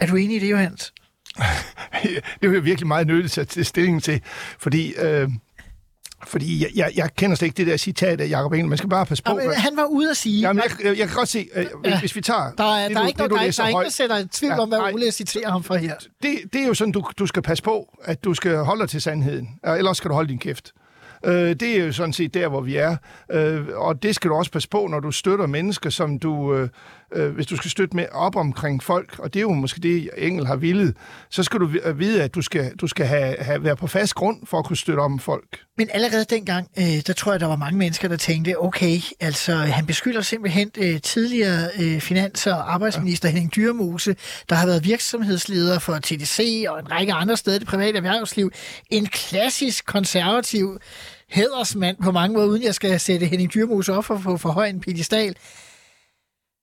S1: Er du enig i det, Johans?
S3: det er jo virkelig meget nødigt at tage stilling til, fordi, øh, fordi jeg, jeg, jeg kender slet ikke det der citat af Jacob Engel. Man skal bare passe på.
S1: Nå, men
S3: hvad-
S1: han var ude at sige,
S3: Jamen, jeg, jeg, jeg kan godt se, øh, hvis,
S1: Ja.
S3: hvis vi tager...
S1: der er,
S3: det,
S1: der er
S3: du-
S1: ikke
S3: det,
S1: noget,
S3: du
S1: der, er- der er ingen, der sætter et tvivl
S3: Ja,
S1: om, hvad
S3: nej.
S1: Ole citerer ham for her.
S3: det, det er jo sådan, du, du skal passe på, at du skal holde dig til sandheden. Ellers skal du holde din kæft. Øh, det er jo sådan set der, hvor vi er. Øh, og det skal du også passe på, når du støtter mennesker, som du... Øh, øh, hvis du skal støtte med op omkring folk, og det er jo måske det, Engel har villet, så skal du vide, at du skal, du skal have, have, være på fast grund for at kunne støtte om folk.
S1: Men allerede dengang, øh, der tror jeg, der var mange mennesker, der tænkte, okay, altså han beskylder simpelthen øh, tidligere øh, finans- og arbejdsminister ja. Henning Dyrmose, der har været virksomhedsleder for TDC og en række andre steder i det private erhvervsliv. En klassisk konservativ hædersmand på mange måder, uden jeg skal sætte Henning Dyrmose op for, for, for høj en pedestal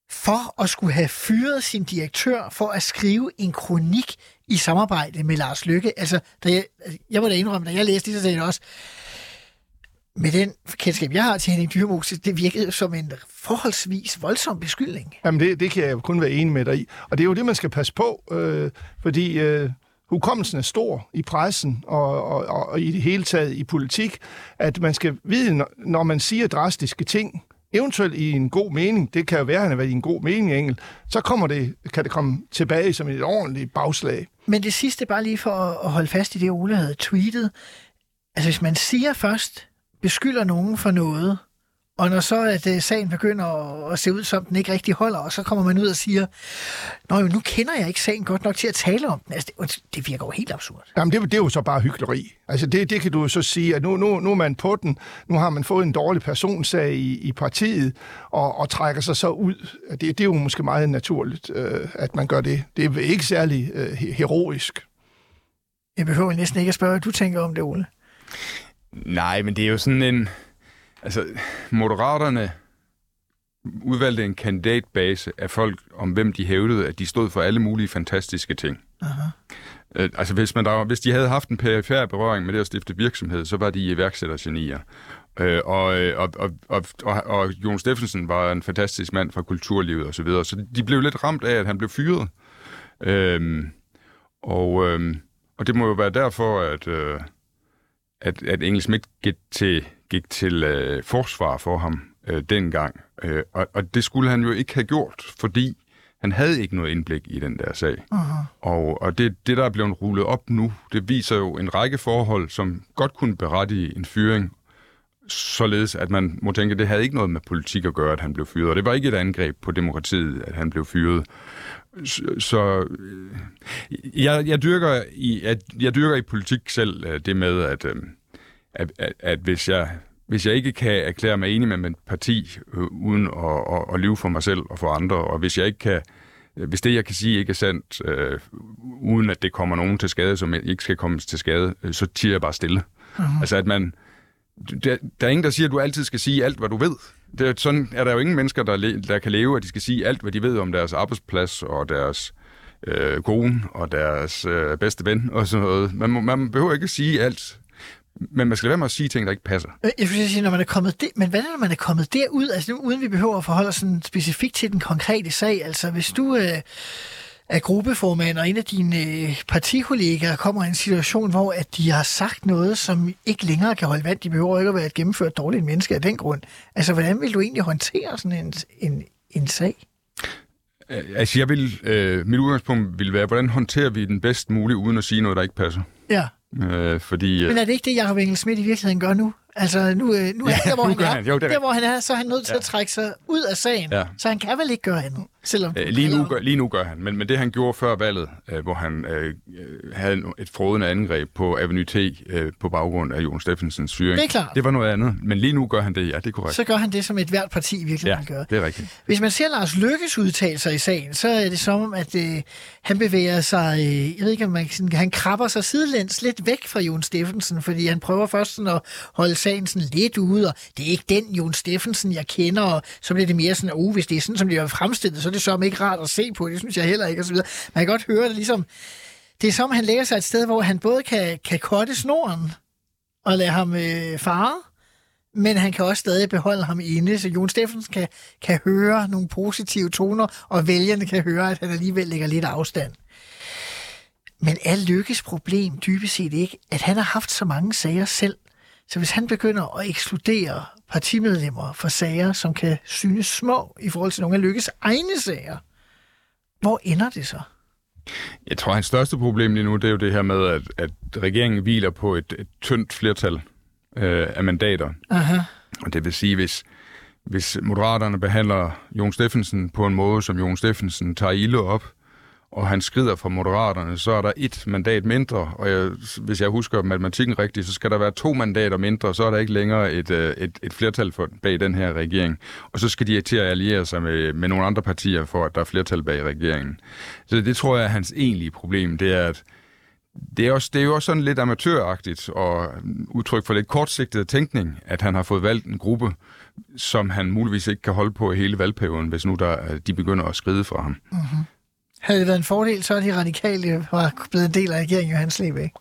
S1: for at skulle have fyret sin direktør for at skrive en kronik i samarbejde med Lars Lykke. Altså, da jeg, jeg må da indrømme, da jeg læste det, så sagde jeg også, med den kendskab, jeg har til Henning Dyrmose, det virkede som en forholdsvis voldsom beskyldning.
S3: Jamen, det, det kan jeg kun være enig med dig i. Og det er jo det, man skal passe på, øh, fordi øh, hukommelsen er stor i pressen og, og, og, og i det hele taget i politik, at man skal vide, når, når man siger drastiske ting, eventuelt i en god mening, det kan jo være, at han har været i en god mening, Engel, så kommer det, kan det komme tilbage som et ordentligt bagslag.
S1: Men det sidste, bare lige for at holde fast i det, Ole havde tweetet. Altså, hvis man siger først, beskylder nogen for noget, og når så at uh, sagen begynder at, at se ud, som den ikke rigtig holder, og så kommer man ud og siger, Nå jo, nu kender jeg ikke sagen godt nok til at tale om den. Altså, det, det virker jo helt absurd.
S3: Jamen, det, det er jo så bare hyggeleri. Altså, det, det kan du jo så sige, at nu, nu, nu er man på den. Nu har man fået en dårlig personsag i, i partiet, og, og trækker sig så ud. Det, det er jo måske meget naturligt, øh, at man gør det. Det er ikke særlig øh, heroisk.
S1: Jeg behøver næsten ikke at spørge, hvad du tænker om det, Ole.
S2: Nej, men det er jo sådan en Altså, Moderaterne udvalgte en kandidatbase af folk, om hvem de hævdede, at de stod for alle mulige fantastiske ting. Aha. Øh, altså, hvis, man der, hvis de havde haft en perifær berøring med det at stifte virksomhed, så var de iværksættergenier. Øh, og, øh, og, og, og, og, og Jon Steffensen var en fantastisk mand fra kulturlivet osv., så, videre. så de blev lidt ramt af, at han blev fyret. Øhm, og, øhm, og det må jo være derfor, at, øh, at, at Engel Schmidt gik til gik til øh, forsvar for ham øh, dengang. Øh, og, og det skulle han jo ikke have gjort, fordi han havde ikke noget indblik i den der sag. Uh-huh. Og, og det, det, der er blevet rullet op nu, det viser jo en række forhold, som godt kunne berettige en fyring, således at man må tænke, at det havde ikke noget med politik at gøre, at han blev fyret. Og det var ikke et angreb på demokratiet, at han blev fyret. Så, øh, jeg, jeg, dyrker i, jeg, jeg dyrker i politik selv øh, det med, at, øh, at, at, at hvis, jeg, hvis jeg ikke kan erklære mig enig med mit parti, øh, uden at, at, at leve for mig selv og for andre, og hvis jeg ikke kan hvis det, jeg kan sige, ikke er sandt, øh, uden at det kommer nogen til skade, som ikke skal komme til skade, øh, så tiger jeg bare stille. Uh-huh. Altså at man... Der, der er ingen, der siger, at du altid skal sige alt, hvad du ved. Det er, sådan er der jo ingen mennesker, der, le, der kan leve, at de skal sige alt, hvad de ved om deres arbejdsplads og deres øh, kone og deres øh, bedste ven og sådan noget. Man, må, man behøver ikke at sige alt, men man skal være med at sige ting, der ikke passer.
S1: Øh, jeg vil sige, når man er kommet det, men hvad er det, når man er kommet derud, altså uden vi behøver at forholde os sådan specifikt til den konkrete sag, altså hvis du øh, er gruppeformand, og en af dine øh, partikollegaer kommer i en situation, hvor at de har sagt noget, som ikke længere kan holde vand, de behøver ikke at være et gennemført dårligt menneske af den grund. Altså, hvordan vil du egentlig håndtere sådan en, en, en sag?
S2: Øh, altså, jeg vil, øh, mit udgangspunkt vil være, hvordan håndterer vi den bedst muligt, uden at sige noget, der ikke passer?
S1: Ja.
S2: Øh, fordi,
S1: Men er det ikke det, Jacob Engel Schmidt i virkeligheden gør nu? Altså, nu, øh, nu er ja, der, hvor han er. Han. Jo, det er der, hvor han er, så er han nødt til ja. at trække sig ud af sagen. Ja. Så han kan vel ikke gøre andet, selvom...
S2: Øh, lige, nu gør, lige nu gør han, men, men det han gjorde før valget, øh, hvor han øh, havde et frodende angreb på Avenue T øh, på baggrund af Jon Steffensens fyring.
S1: Det er klart.
S2: Det var noget andet, men lige nu gør han det, ja, det er korrekt.
S1: Så gør han det, som et hvert parti virkelig
S2: ja,
S1: gøre.
S2: det er rigtigt.
S1: Hvis man ser Lars Lykkes udtalelser i sagen, så er det som om, at øh, han bevæger sig, øh, jeg ved ikke, om man sådan, han krabber sig sidelæns lidt væk fra Jon Steffensen, fordi han prøver først sådan at holde sagen sådan lidt ude, og det er ikke den Jon Steffensen, jeg kender, og så bliver det mere sådan, at uh, hvis det er sådan, som det er fremstillet, så det som ikke rart at se på, det synes jeg heller ikke, og så videre. Man kan godt høre det ligesom, det er som, han lægger sig et sted, hvor han både kan, kan korte snoren og lade ham øh, fare, men han kan også stadig beholde ham inde, så Jon Steffensen kan, kan høre nogle positive toner, og vælgerne kan høre, at han alligevel lægger lidt afstand. Men er Lykkes problem dybest set ikke, at han har haft så mange sager selv, så hvis han begynder at ekskludere partimedlemmer for sager, som kan synes små i forhold til nogle af Lykkes egne sager, hvor ender det så?
S2: Jeg tror, hans største problem lige nu, det er jo det her med, at, at regeringen hviler på et, et tyndt flertal. øh, af mandater.
S1: Aha.
S2: Og det vil sige, hvis, hvis Moderaterne behandler Jon Steffensen på en måde, som Jon Steffensen tager ilde op, og han skrider fra Moderaterne, så er der et mandat mindre, og jeg, hvis jeg husker matematikken rigtigt, så skal der være to mandater mindre, så er der ikke længere et, øh, et, et flertal for, bag den her regering. Og så skal de til at alliere sig med, med nogle andre partier, for at der er flertal bag regeringen. Så det tror jeg er hans egentlige problem, det er, at det er, også, det er jo også sådan lidt amatøragtigt og udtryk for lidt kortsigtet tænkning, at han har fået valgt en gruppe, som han muligvis ikke kan holde på hele valgperioden, hvis nu der, de begynder at skride fra ham.
S1: Mm-hmm. Havde det været en fordel, så er de radikale var blevet en del af regeringen Johan Slebæk.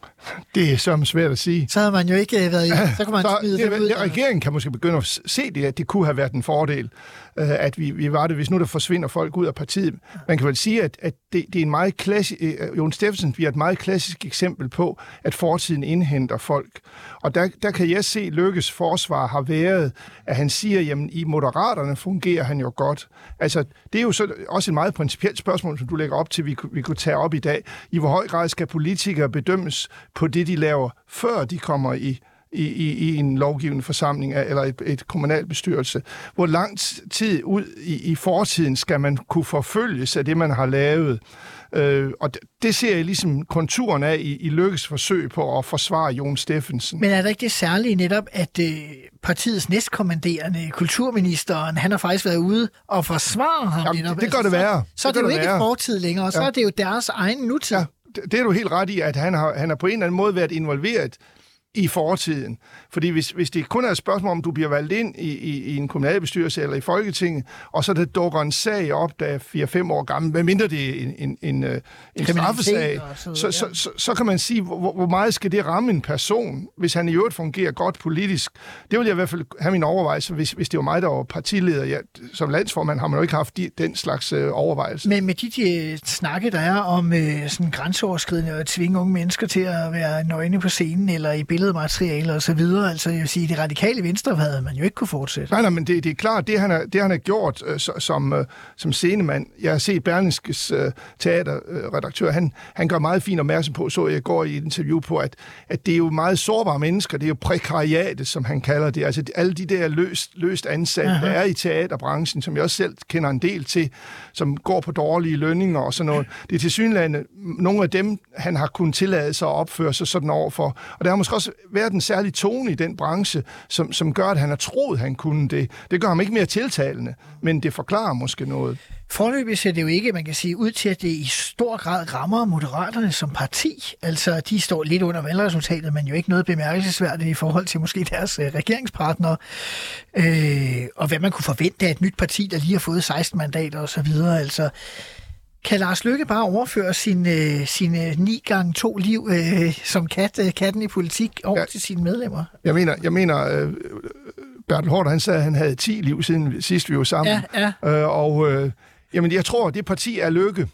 S3: Det er som svært at sige.
S1: Så havde man jo ikke været i. Så kunne man
S3: så
S1: smide
S3: det,
S1: dem ud.
S3: det, regeringen kan måske begynde at se det, at det kunne have været en fordel, øh, at vi, vi var det, hvis nu der forsvinder folk ud af partiet. Man kan vel sige, at, at det, det er en meget klassisk... Øh, Jon Steffensen bliver et meget klassisk eksempel på, at fortiden indhenter folk. Og der, der kan jeg se, at Lykkes forsvar har været, at han siger, jamen i Moderaterne fungerer han jo godt. Altså, det er jo så også et meget principielt spørgsmål, som du lægger op til, vi, vi kunne tage op i dag. I hvor høj grad skal politikere bedømmes på det, de laver, før de kommer i i, i, i en lovgivende forsamling eller et, et kommunalbestyrelse. Hvor lang tid ud i, i fortiden skal man kunne forfølges af det, man har lavet? Øh, og det, det ser jeg ligesom konturen af i, i Lykkes forsøg på at forsvare Jon Steffensen.
S1: Men er der ikke det særlige netop, at øh, partiets næstkommanderende, kulturministeren, han har faktisk været ude og forsvare ham
S3: Jamen,
S1: netop?
S3: det gør det være.
S1: Så, så
S3: det
S1: er det jo
S3: det
S1: ikke
S3: være.
S1: fortid længere, så
S3: Ja.
S1: er det jo deres egen nutid.
S3: Ja, det er du helt ret i, at han har, han har på en eller anden måde været involveret i fortiden. Fordi hvis, hvis det kun er et spørgsmål om, du bliver valgt ind i, i, i en kommunalbestyrelse eller i Folketinget, og så der dukker en sag op, der er 4-5 år gammel, medmindre det er en, en, en, øh, en straffesag, så, så,
S1: ja.
S3: så, så kan man sige, hvor, hvor meget skal det ramme en person, hvis han i øvrigt fungerer godt politisk. Det vil jeg i hvert fald have min overvejelse, hvis, hvis det var mig, der var partileder. Ja, som landsformand har man jo ikke haft de, den slags øh, overvejelse.
S1: Men med de, de snakke, der er om øh, sådan grænseoverskridende at tvinge unge mennesker til at være nøgne på scenen eller i billedmateriale og så videre, altså jeg vil sige, det radikale venstre havde man jo ikke kunne fortsætte.
S3: Nej, nej, men det, det er klart, det han har, det han har gjort øh, så- som, øh, som scenemand. Jeg har set Berlingskes øh, teaterredaktør, han, han gør meget fint opmærksom på, så jeg går i et interview på, at, at det er jo meget sårbare mennesker, det er jo prekariatet, som han kalder det. Altså alle de der løst, løst ansatte,
S1: Aha.
S3: der er i teaterbranchen, som jeg også selv kender en del til, som går på dårlige lønninger og sådan noget. Det er til synlande nogle af dem, han har kunnet tillade sig at opføre sig sådan overfor. Og der har måske også været en særlig tone i den branche, som, som gør, at han har troet, han kunne det. Det gør ham ikke mere tiltalende, men det forklarer måske noget.
S1: Forløbig ser det jo ikke, man kan sige, ud til, at det i stor grad rammer Moderaterne som parti. Altså, de står lidt under valgresultatet, men jo ikke noget bemærkelsesværdigt i forhold til måske deres øh, regeringspartnere. Øh, og hvad man kunne forvente af et nyt parti, der lige har fået 16 mandater og så videre. Altså, kan Lars Lykke bare overføre sin, øh, sine 9 gange 2 liv øh, som kat, øh, katten i politik over ja. Til sine medlemmer?
S3: Jeg mener, jeg mener øh, Bertel Hård, han sagde, at han havde 10 liv siden sidst vi var sammen.
S1: Ja, ja.
S3: Øh, og øh, jamen, jeg tror, det parti er Lykke.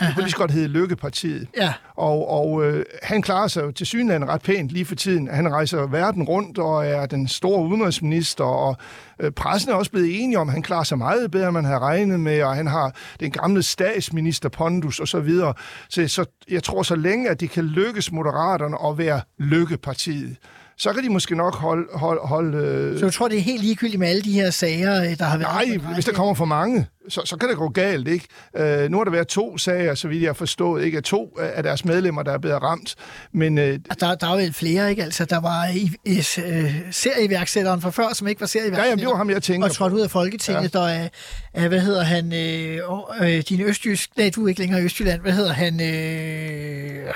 S3: Det kunne lige så godt hedde Lykkepartiet.
S1: Ja.
S3: Og, og øh, han klarer sig jo til synligheden ret pænt lige for tiden. Han rejser verden rundt og er den store udenrigsminister, og øh, pressen er også blevet enige om, at han klarer sig meget bedre, end man havde regnet med, og han har den gamle statsminister Pondus og så videre. Så, så jeg tror så længe, at det kan lykkes Moderaterne at være Lykkepartiet, så kan de måske nok holde... holde, holde øh,
S1: Så du tror, det er helt ligegyldigt med alle de her sager, øh, der har været?
S3: Nej, hvis der kommer for mange, så, så kan det gå galt, ikke? Øh, nu har der været to sager, så vidt jeg har forstået, ikke? To af deres medlemmer, der er blevet ramt. Men øh,
S1: Der, der er vel flere, ikke? Altså, der var i, i, øh, serieværksætteren fra før, som ikke var
S3: ja,
S1: serieværksætter.
S3: jamen, det var ham, jeg tænker
S1: og trådte ud af Folketinget, ja. der er, hvad hedder han, øh, øh, din østjysk, nej, du er ikke længere i Østjylland, hvad hedder han, øh,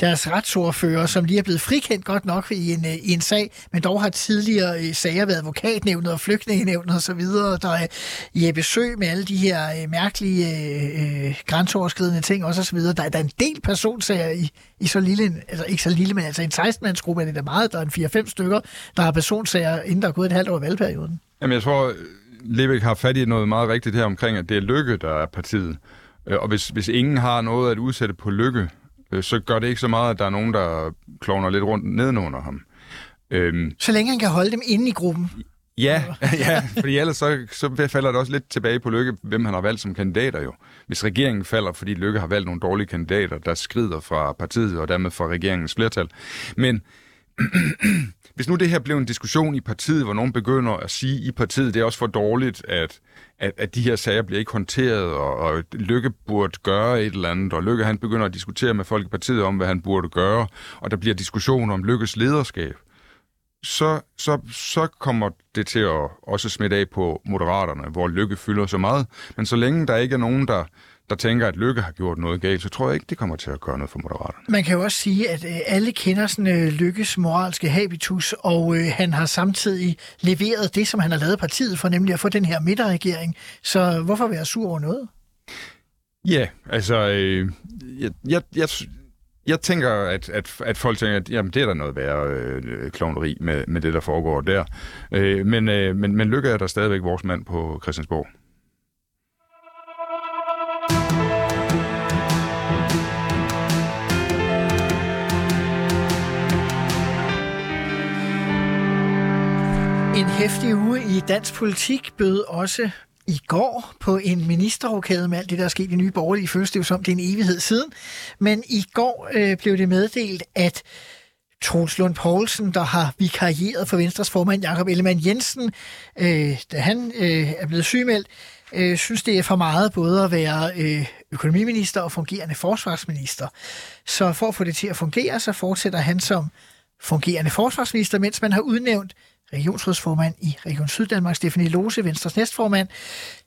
S1: deres retsordfører, som lige er blevet frikendt godt nok i en, øh, i en sag, men dog har tidligere øh, sager været advokatnævnet og flygtningenævnet og så videre. Der er Jeppe Sø med alle de her øh, mærkelige øh, øh, grænseoverskridende ting også og så videre. Der, er- der er en del personsager i, i så lille, en, altså ikke så lille, men altså en 16-mandsgruppe er det da meget. Der er en 4-5 stykker, der har personsager, inden der er gået et halvt år i valgperioden.
S2: Jamen, jeg tror, Lebeck har fat i noget meget rigtigt her omkring, at det er Lykke, der er partiet. Øh, Og hvis, hvis ingen har noget at udsætte på Lykke, øh, så gør det ikke så meget, at der er nogen, der klovner lidt rundt nedenunder ham. Øhm,
S1: Så længe han kan holde dem inde i gruppen
S2: ja, ja, fordi ellers så, så falder det også lidt tilbage på Lykke, hvem han har valgt som kandidater jo. Hvis regeringen falder, fordi Lykke har valgt nogle dårlige kandidater, der skrider fra partiet og dermed fra regeringens flertal. Men hvis nu det her blev en diskussion i partiet, hvor nogen begynder at sige i partiet, det er også for dårligt, at, at, at de her sager bliver ikke håndteret, og, og Lykke burde gøre et eller andet, og Lykke han begynder at diskutere med folk i partiet om, hvad han burde gøre, og der bliver diskussion om Lykkes lederskab, så, så, så kommer det til at også smitte af på moderaterne, hvor Lykke fylder så meget. Men så længe der ikke er nogen, der, der tænker, at Lykke har gjort noget galt, så tror jeg ikke, det kommer til at gøre noget for Moderaterne.
S1: Man kan jo også sige, at øh, alle kender sådan øh, Lykkes moralske habitus, og øh, han har samtidig leveret det, som han har lavet partiet for, nemlig at få den her midterregering. Så hvorfor være sur over noget?
S2: Ja, altså, øh, jeg, jeg, jeg, jeg tænker, at, at, at folk tænker, at jamen, det er der noget værre øh, klovneri med, med det, der foregår der. Øh, men, øh, men, men Lykke er der stadigvæk vores mand på Christiansborg.
S1: En hæftig uge i dansk politik bød også i går på en ministerrokade med alt det, der er sket i Nye Borgerlige. Føles det jo som, det er en evighed siden. Men i går øh, blev det meddelt, at Troels Lund Poulsen, der har vikarieret for Venstres formand Jakob Ellemann Jensen, øh, da han øh, er blevet sygemeldt, øh, synes, det er for meget både at være øh, økonomiminister og fungerende forsvarsminister. Så for at få det til at fungere, så fortsætter han som fungerende forsvarsminister, mens man har udnævnt regionsrådsformand i Region Syddanmark, Stefanie Lose, Venstres næstformand,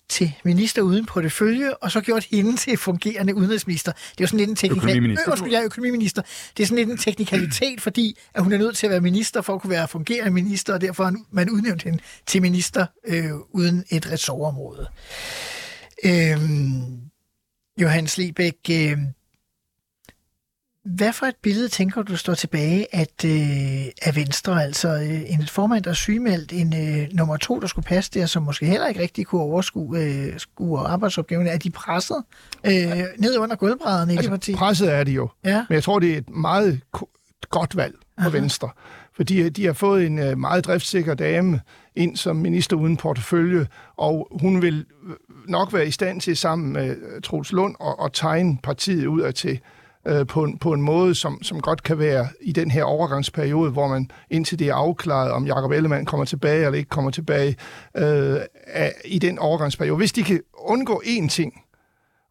S1: til minister uden portefølje, og så gjort hende til fungerende udenrigsminister. Det er jo sådan lidt en teknikalitet.
S2: Økonomiminister.
S1: Øh, jeg er økonomiminister. Det er sådan lidt en teknikalitet, fordi at hun er nødt til at være minister for at kunne være fungerende minister, og derfor man udnævnt hende til minister øh, uden et ressortområde. Øh, Johannes Libæk, øh, hvad for et billede tænker du står tilbage at, øh, af Venstre? Altså øh, en formand, der er sygemeldt, en øh, nummer to, der skulle passe der, som måske heller ikke rigtig kunne overskue øh, skue arbejdsopgaverne. Er de presset øh, ned under gulvbrædderne i det parti?
S3: Altså, presset er de jo.
S1: Ja.
S3: Men jeg tror, det er et meget godt valg for
S1: Aha.
S3: Venstre. Fordi de har fået en øh, meget driftssikker dame ind som minister uden portefølje, og hun vil øh, nok være i stand til sammen med øh, Troels Lund og, og tegne partiet ud af til øh, på, en, på en måde, som, som godt kan være i den her overgangsperiode, hvor man indtil det er afklaret, om Jakob Ellemann kommer tilbage eller ikke kommer tilbage, øh, af, i den overgangsperiode. Hvis de kan undgå én ting,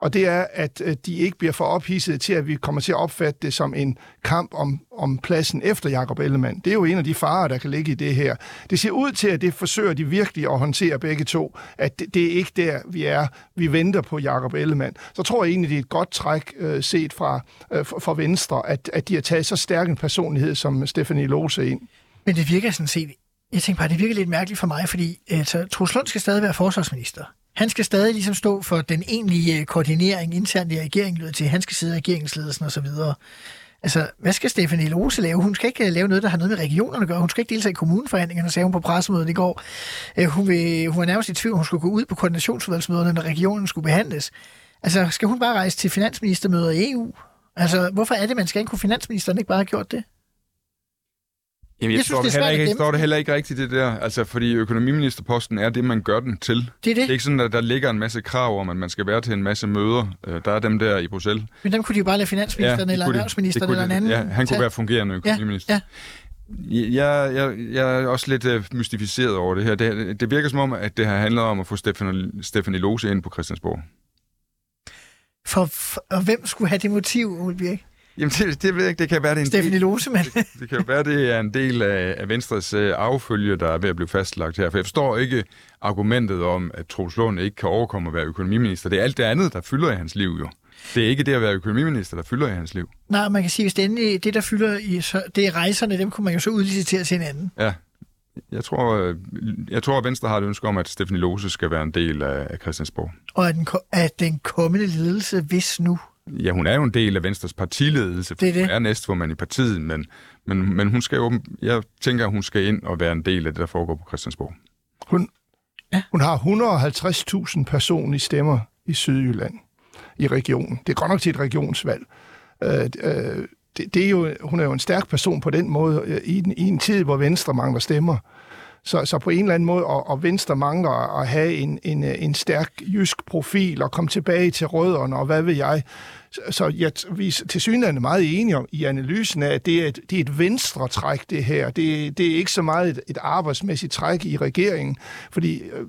S3: og det er, at øh, de ikke bliver for ophidset til, at vi kommer til at opfatte det som en kamp om, om pladsen efter Jakob Ellemann. Det er jo en af de farer, der kan ligge i det her. Det ser ud til, at det forsøger de virkelig at håndtere begge to, at det, det er ikke der, vi er. Vi venter på Jakob Ellemann. Så tror jeg egentlig, det er et godt træk øh, set fra, øh, fra Venstre, at, at de har taget så stærk en personlighed som Stephanie Lose ind.
S1: Men det virker sådan set... Jeg tænkte bare, det virker lidt mærkeligt for mig, fordi altså, Troels Lund skal stadig være forsvarsminister. Han skal stadig ligesom stå for den egentlige øh, koordinering internt i regeringen, lyder til. Han skal sidde i regeringsledelsen osv. Altså, hvad skal Stefanie Lose lave? Hun skal ikke øh, lave noget, der har noget med regionerne at gøre. Hun skal ikke deltage i kommuneforhandlingerne, sagde hun på pressemødet i går. Hun, vil, hun var nærmest i tvivl, hun skulle gå ud på koordinationsudvalgsmøderne, når regionen skulle behandles. Altså, skal hun bare rejse til finansministermøder i EU? Altså, hvorfor er det, man skal ikke kunne finansministeren ikke bare have gjort det?
S2: Jamen, jeg,
S1: Jeg synes,
S2: synes,
S1: det
S2: det heller ikke, jeg forstår det heller ikke rigtigt, det der. Altså, fordi økonomiministerposten er det, man gør den til.
S1: Det er det.
S2: Det er ikke sådan, at der ligger en masse krav om, at man skal være til en masse møder. Øh, Der er dem der i Bruxelles.
S1: Men dem kunne de jo bare lade finansministeren
S2: det
S1: eller erhvervsministeren eller en
S2: de.
S1: anden
S2: Ja, han kunne være fungerende økonomiminister.
S1: Ja,
S2: Jeg, jeg, jeg er også lidt uh, mystificeret over det her. Det, det virker som om, at det har handlet om at få Stefanie Lose ind på Christiansborg.
S1: For, for, og hvem skulle have det motiv, Ole Birk?
S2: Jamen, det, det ved jeg ikke. Det kan være, det er en
S1: Lose, men...
S2: det kan jo være, det er en del af, af Venstres uh, affølge, der er ved at blive fastlagt her. For jeg forstår ikke argumentet om, at Troels Lund ikke kan overkomme at være økonomiminister. Det er alt det andet, der fylder i hans liv jo. Det er ikke det at være økonomiminister, der fylder i hans liv.
S1: Nej, man kan sige, hvis det endelig det, der fylder i, så, det er rejserne, dem kunne man jo så udlicitere til hinanden.
S2: Ja. Jeg tror, øh, jeg tror, at Venstre har et ønske om, at Stefanie Lose skal være en del af, af Christiansborg.
S1: Og at den, at den kommende ledelse, hvis nu...
S2: Ja, hun er jo en del af Venstres partiledelse, for
S1: Det er det.
S2: hun er næstformand i partiet, men, men, men hun skal jo, jeg tænker, at hun skal ind og være en del af det, der foregår på Christiansborg.
S3: Hun,
S1: Ja.
S3: hun har 150.000 personlige stemmer i Sydjylland i regionen. Det er godt nok til et regionsvalg. Øh, øh, det, det er jo, hun er jo en stærk person på den måde øh, i, i en tid, hvor Venstre mangler stemmer. Så, så på en eller anden måde, og, og Venstre mangler at have en, en, en stærk jysk profil og komme tilbage til rødderne, og hvad ved jeg. Så, så jeg, vi er til synligheden meget enige om i analysen af, at det er et, det er et venstre træk, det her. Det, det er ikke så meget et, et arbejdsmæssigt træk i regeringen, fordi øh,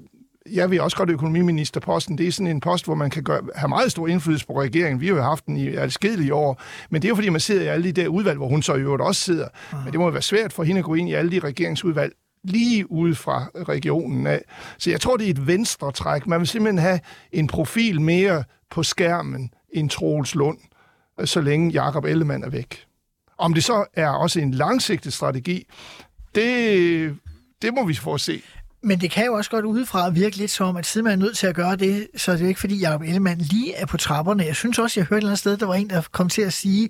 S3: jeg vil også godt økonomiministerposten. Det er sådan en post, hvor man kan gøre, have meget stor indflydelse på regeringen. Vi har jo haft den i adskillige år. Men det er jo fordi, man sidder i alle de der udvalg, hvor hun så i øvrigt også sidder. Men det må være svært for hende at gå ind i alle de regeringsudvalg lige ude fra regionen af. Så jeg tror, det er et venstre træk. Man vil simpelthen have en profil mere på skærmen end Troels Lund, øh, så længe Jakob Ellemann er væk. Om det så er også en langsigtet strategi, det, det må vi få at se.
S1: Men det kan jo også godt udefra virke lidt som, at siden man er nødt til at gøre det, så det er ikke fordi Jacob Ellemann lige er på trapperne. Jeg synes også, jeg hørte et eller andet sted, der var en, der kom til at sige,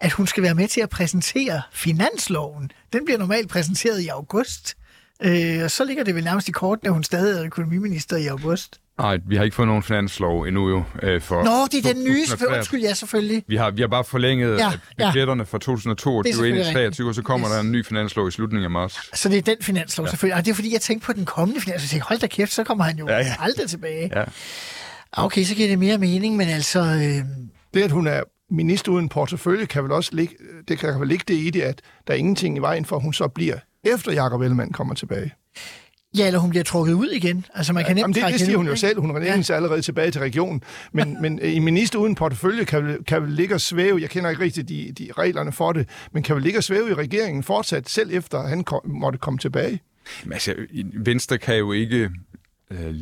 S1: at hun skal være med til at præsentere finansloven. Den bliver normalt præsenteret i august. Øh, og så ligger det vel nærmest i korten, at hun stadig er økonomiminister i august.
S2: Nej, vi har ikke fået nogen finanslov endnu jo. Øh, for
S1: Nå, det er den nye,
S2: 2023.
S1: undskyld, ja, selvfølgelig.
S2: Vi har, vi har bare forlænget
S1: Ja,
S2: ja,
S1: ja.
S2: budgetterne fra 2022
S1: Det er
S2: ind i
S1: selvfølgelig
S2: 23, og så kommer
S1: Yes.
S2: der en ny finanslov i slutningen af marts.
S1: Så det er den finanslov, ja. selvfølgelig. Og det er fordi, jeg tænkte på den kommende finanslov. Jeg tænkte, hold da kæft, så kommer han jo ja,
S2: Ja,
S1: ja.
S2: ja.
S1: aldrig tilbage.
S2: Ja.
S1: Okay, så giver det mere mening, men altså... Øh,
S3: Det, at hun er minister uden portefølje, kan vel også ligge, det kan vel ligge det i det, at der er ingenting i vejen for, at hun så bliver, efter Jakob Ellemann kommer tilbage.
S1: ja, eller hun bliver trukket ud igen. Altså, man kan nemt
S3: Jamen, det, det siger hun jo selv. Hun regerer sig allerede tilbage til regionen. Men, men øh, en minister uden portefølje kan kan vel ligge og svæve, jeg kender ikke rigtig de, de reglerne for det, men kan vel ligge og svæve i regeringen fortsat, selv efter han kom, måtte komme tilbage.
S2: Men altså, i- Venstre kan jo ikke øh,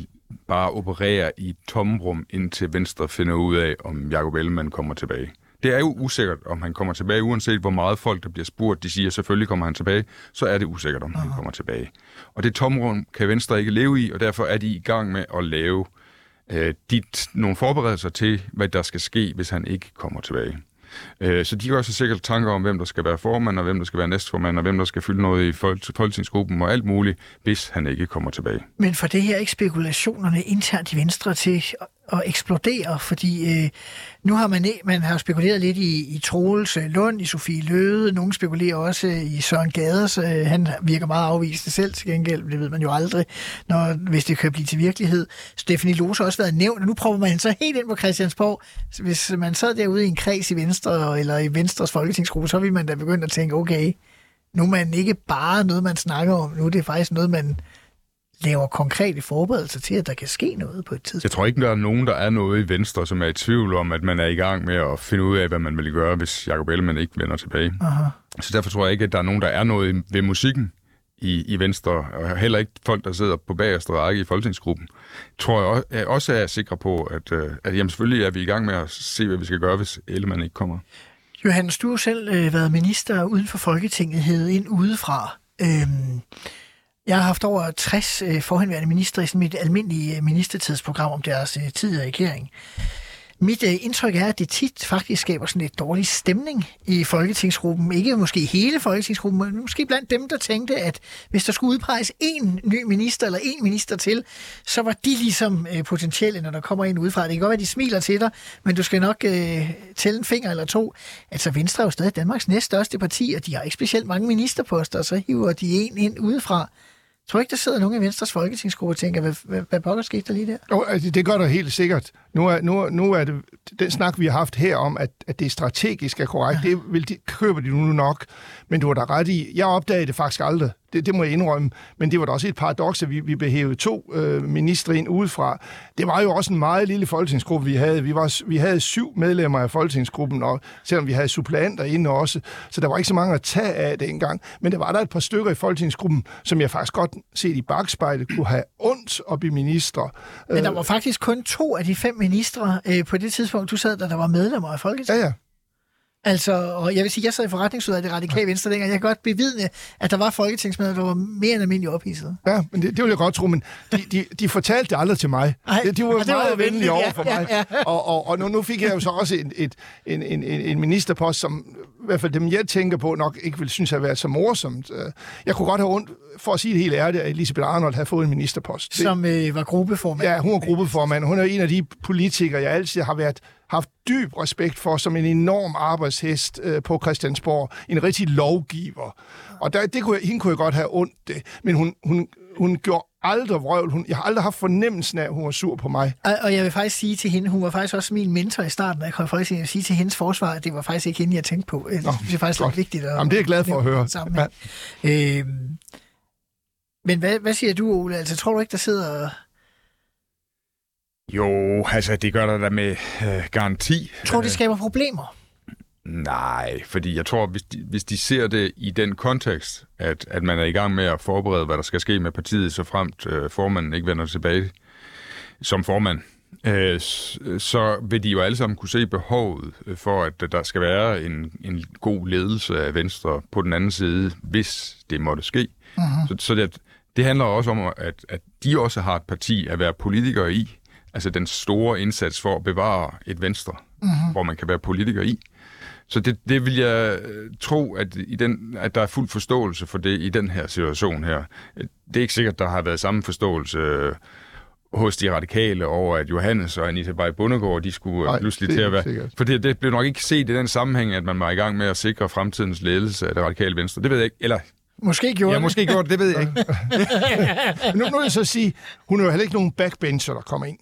S2: bare operere i et tomrum, indtil Venstre finder ud af, om Jacob Ellemann kommer tilbage. Det er jo usikkert, om han kommer tilbage, uanset hvor meget folk, der bliver spurgt, de siger, selvfølgelig kommer han tilbage, så er det usikkert, om han kommer tilbage. Og det tomrum kan Venstre ikke leve i, og derfor er de i gang med at lave øh, dit, nogle forberedelser til, hvad der skal ske, hvis han ikke kommer tilbage. Øh, Så de gør sig sikkert tanker om, hvem der skal være formand, og hvem der skal være næstformand, og hvem der skal fylde noget i folk- folketingsgruppen og alt muligt, hvis han ikke kommer tilbage.
S1: Men for det her ikke spekulationerne internt i Venstre til at- eksplodere, fordi øh, nu har man, man har spekuleret lidt i, i Troels øh, Lund, i Sofie Løde, nogen spekulerer også øh, i Søren Gaders, øh, han virker meget afvist selv til gengæld, det ved man jo aldrig, når, hvis det kan blive til virkelighed. Stephanie Lose har også været nævnt, og nu prøver man så helt ind på Christiansborg. Hvis man sad derude i en kreds i Venstre, eller i Venstres folketingsgruppe, så ville man da begynde at tænke, okay, nu er man ikke bare noget, man snakker om, nu er det faktisk noget, man laver konkrete forberedelser til, at der kan ske noget på et tidspunkt.
S2: Jeg tror ikke, der er nogen, der er noget i Venstre, som er i tvivl om, at man er i gang med at finde ud af, hvad man vil gøre, hvis Jacob Ellemann ikke vender tilbage.
S1: Aha.
S2: Så derfor tror jeg ikke, at der er nogen, der er noget ved musikken i, i Venstre, og heller ikke folk, der sidder på bagerste række i folketingsgruppen. Tror jeg også, jeg også er sikker på, at, øh, at jamen, selvfølgelig er vi i gang med at se, hvad vi skal gøre, hvis Ellemann ikke kommer.
S1: Johannes, du har selv øh, været minister uden for Folketinget, hed ind udefra. Øhm, jeg har haft over 60 øh, forhenværende minister i sådan mit almindelige øh, ministertidsprogram om deres øh, tid i regering. Mit øh, indtryk er, at det tit faktisk skaber sådan lidt dårlig stemning i Folketingsgruppen. Ikke måske hele Folketingsgruppen, men måske blandt dem, der tænkte, at hvis der skulle udpeges en ny minister eller en minister til, så var de ligesom øh, potentielle, når der kommer en udefra. Det kan godt være, at de smiler til dig, men du skal nok øh, tælle en finger eller to. Altså Venstre er jo stadig Danmarks næststørste parti, og de har ikke specielt mange ministerposter, og så hiver de en ind udefra. Tror du ikke, der sidder nogen i Venstres folketingsgruppe og tænker, hvad, hvad, hvad pokker skete der lige der?
S3: Jo, altså, det gør der helt sikkert. Nu er, nu, nu er det, den snak, vi har haft her om, at, at det strategisk er korrekt, det vil de, køber de nu nok. Men du har da ret i, jeg opdagede det faktisk aldrig. Det, det må jeg indrømme. Men det var da også et paradoks, at vi, vi behævede to øh, ministre ind udefra. Det var jo også en meget lille folketingsgruppe, vi havde. Vi, var, vi havde syv medlemmer af folketingsgruppen, og selvom vi havde suppleanter inde også. Så der var ikke så mange at tage af dengang. Men der var der et par stykker i folketingsgruppen, som jeg faktisk godt set i bagspejlet kunne have ondt op i ministre.
S1: Men der var faktisk kun to af de fem ministre øh, på det tidspunkt, du sad der, der var medlemmer af Folketinget?
S3: Ja, ja.
S1: Altså, og jeg vil sige, jeg sad i forretningsudvalget af det radikale venstre dengang. Jeg kan godt bevidne, at der var folketingsmedlemmer, der var mere end almindeligt ophidset.
S3: Ja, men det, det vil jeg godt tro, men de, de, de fortalte det aldrig til mig.
S1: Ej,
S3: de, de var
S1: var
S3: meget venlige over
S1: ja,
S3: for
S1: ja,
S3: mig.
S1: ja.
S3: Og, og, og nu, nu fik jeg jo så også en, et, en, en, en, ministerpost, som i hvert fald dem, jeg tænker på, nok ikke vil synes have været så morsomt. Øh, Jeg kunne godt have ondt, for at sige det helt ærligt, at Elisabeth Arnold havde fået en ministerpost.
S1: Som øh, var gruppeformand.
S3: Ja, hun er gruppeformand. Hun er en af de politikere, jeg altid har været haft dyb respekt for som en enorm arbejdshest øh, på Christiansborg. En rigtig lovgiver. Og der, det kunne jeg, hende kunne jeg godt have ondt det. Men hun, hun hun gjorde aldrig vrøvl. Hun, jeg har aldrig haft fornemmelsen af, at hun var sur på mig.
S1: Og, og jeg vil faktisk sige til hende, hun var faktisk også min mentor i starten af konferencen, jeg vil sige til hendes forsvar, at det var faktisk ikke hende, jeg tænkte på. Det er faktisk
S3: godt.
S1: lidt vigtigt. At,
S3: Jamen, det er jeg glad for at høre.
S1: Sammen. Ja. Øhm, men hvad, hvad siger du, Ole? Altså, tror du ikke, der sidder...
S2: Jo, altså det gør der da med øh, garanti.
S1: Tror du, det skaber problemer?
S2: Nej, fordi jeg tror, hvis de, hvis de ser det i den kontekst, at, at man er i gang med at forberede, hvad der skal ske med partiet, så fremt øh, formanden ikke vender tilbage som formand, øh, så vil de jo alle sammen kunne se behovet for, at der skal være en, en god ledelse af Venstre på den anden side, hvis det måtte ske. Uh-huh. Så, så det, det handler også om, at, at de også har et parti at være politikere i, altså den store indsats for at bevare et Venstre, uh-huh. hvor man kan være politiker i. Så det, det vil jeg øh, tro, at, i den, at der er fuld forståelse for det i den her situation her. Det er ikke sikkert, der har været samme forståelse øh, hos de radikale over, at Johannes og Anita Bay Bundegård, de skulle
S3: Nej,
S2: Nej, pludselig til at være...
S3: sikkert.
S2: For det, det blev nok ikke set i den sammenhæng, at man var i gang med at sikre fremtidens ledelse af det radikale venstre. Det ved jeg ikke. Eller,
S1: Måske gjorde
S2: jeg
S1: det.
S2: måske gjort det, det ved jeg ikke.
S3: Nu, vil jeg så sige, hun er jo heller ikke nogen backbencher, der kommer ind.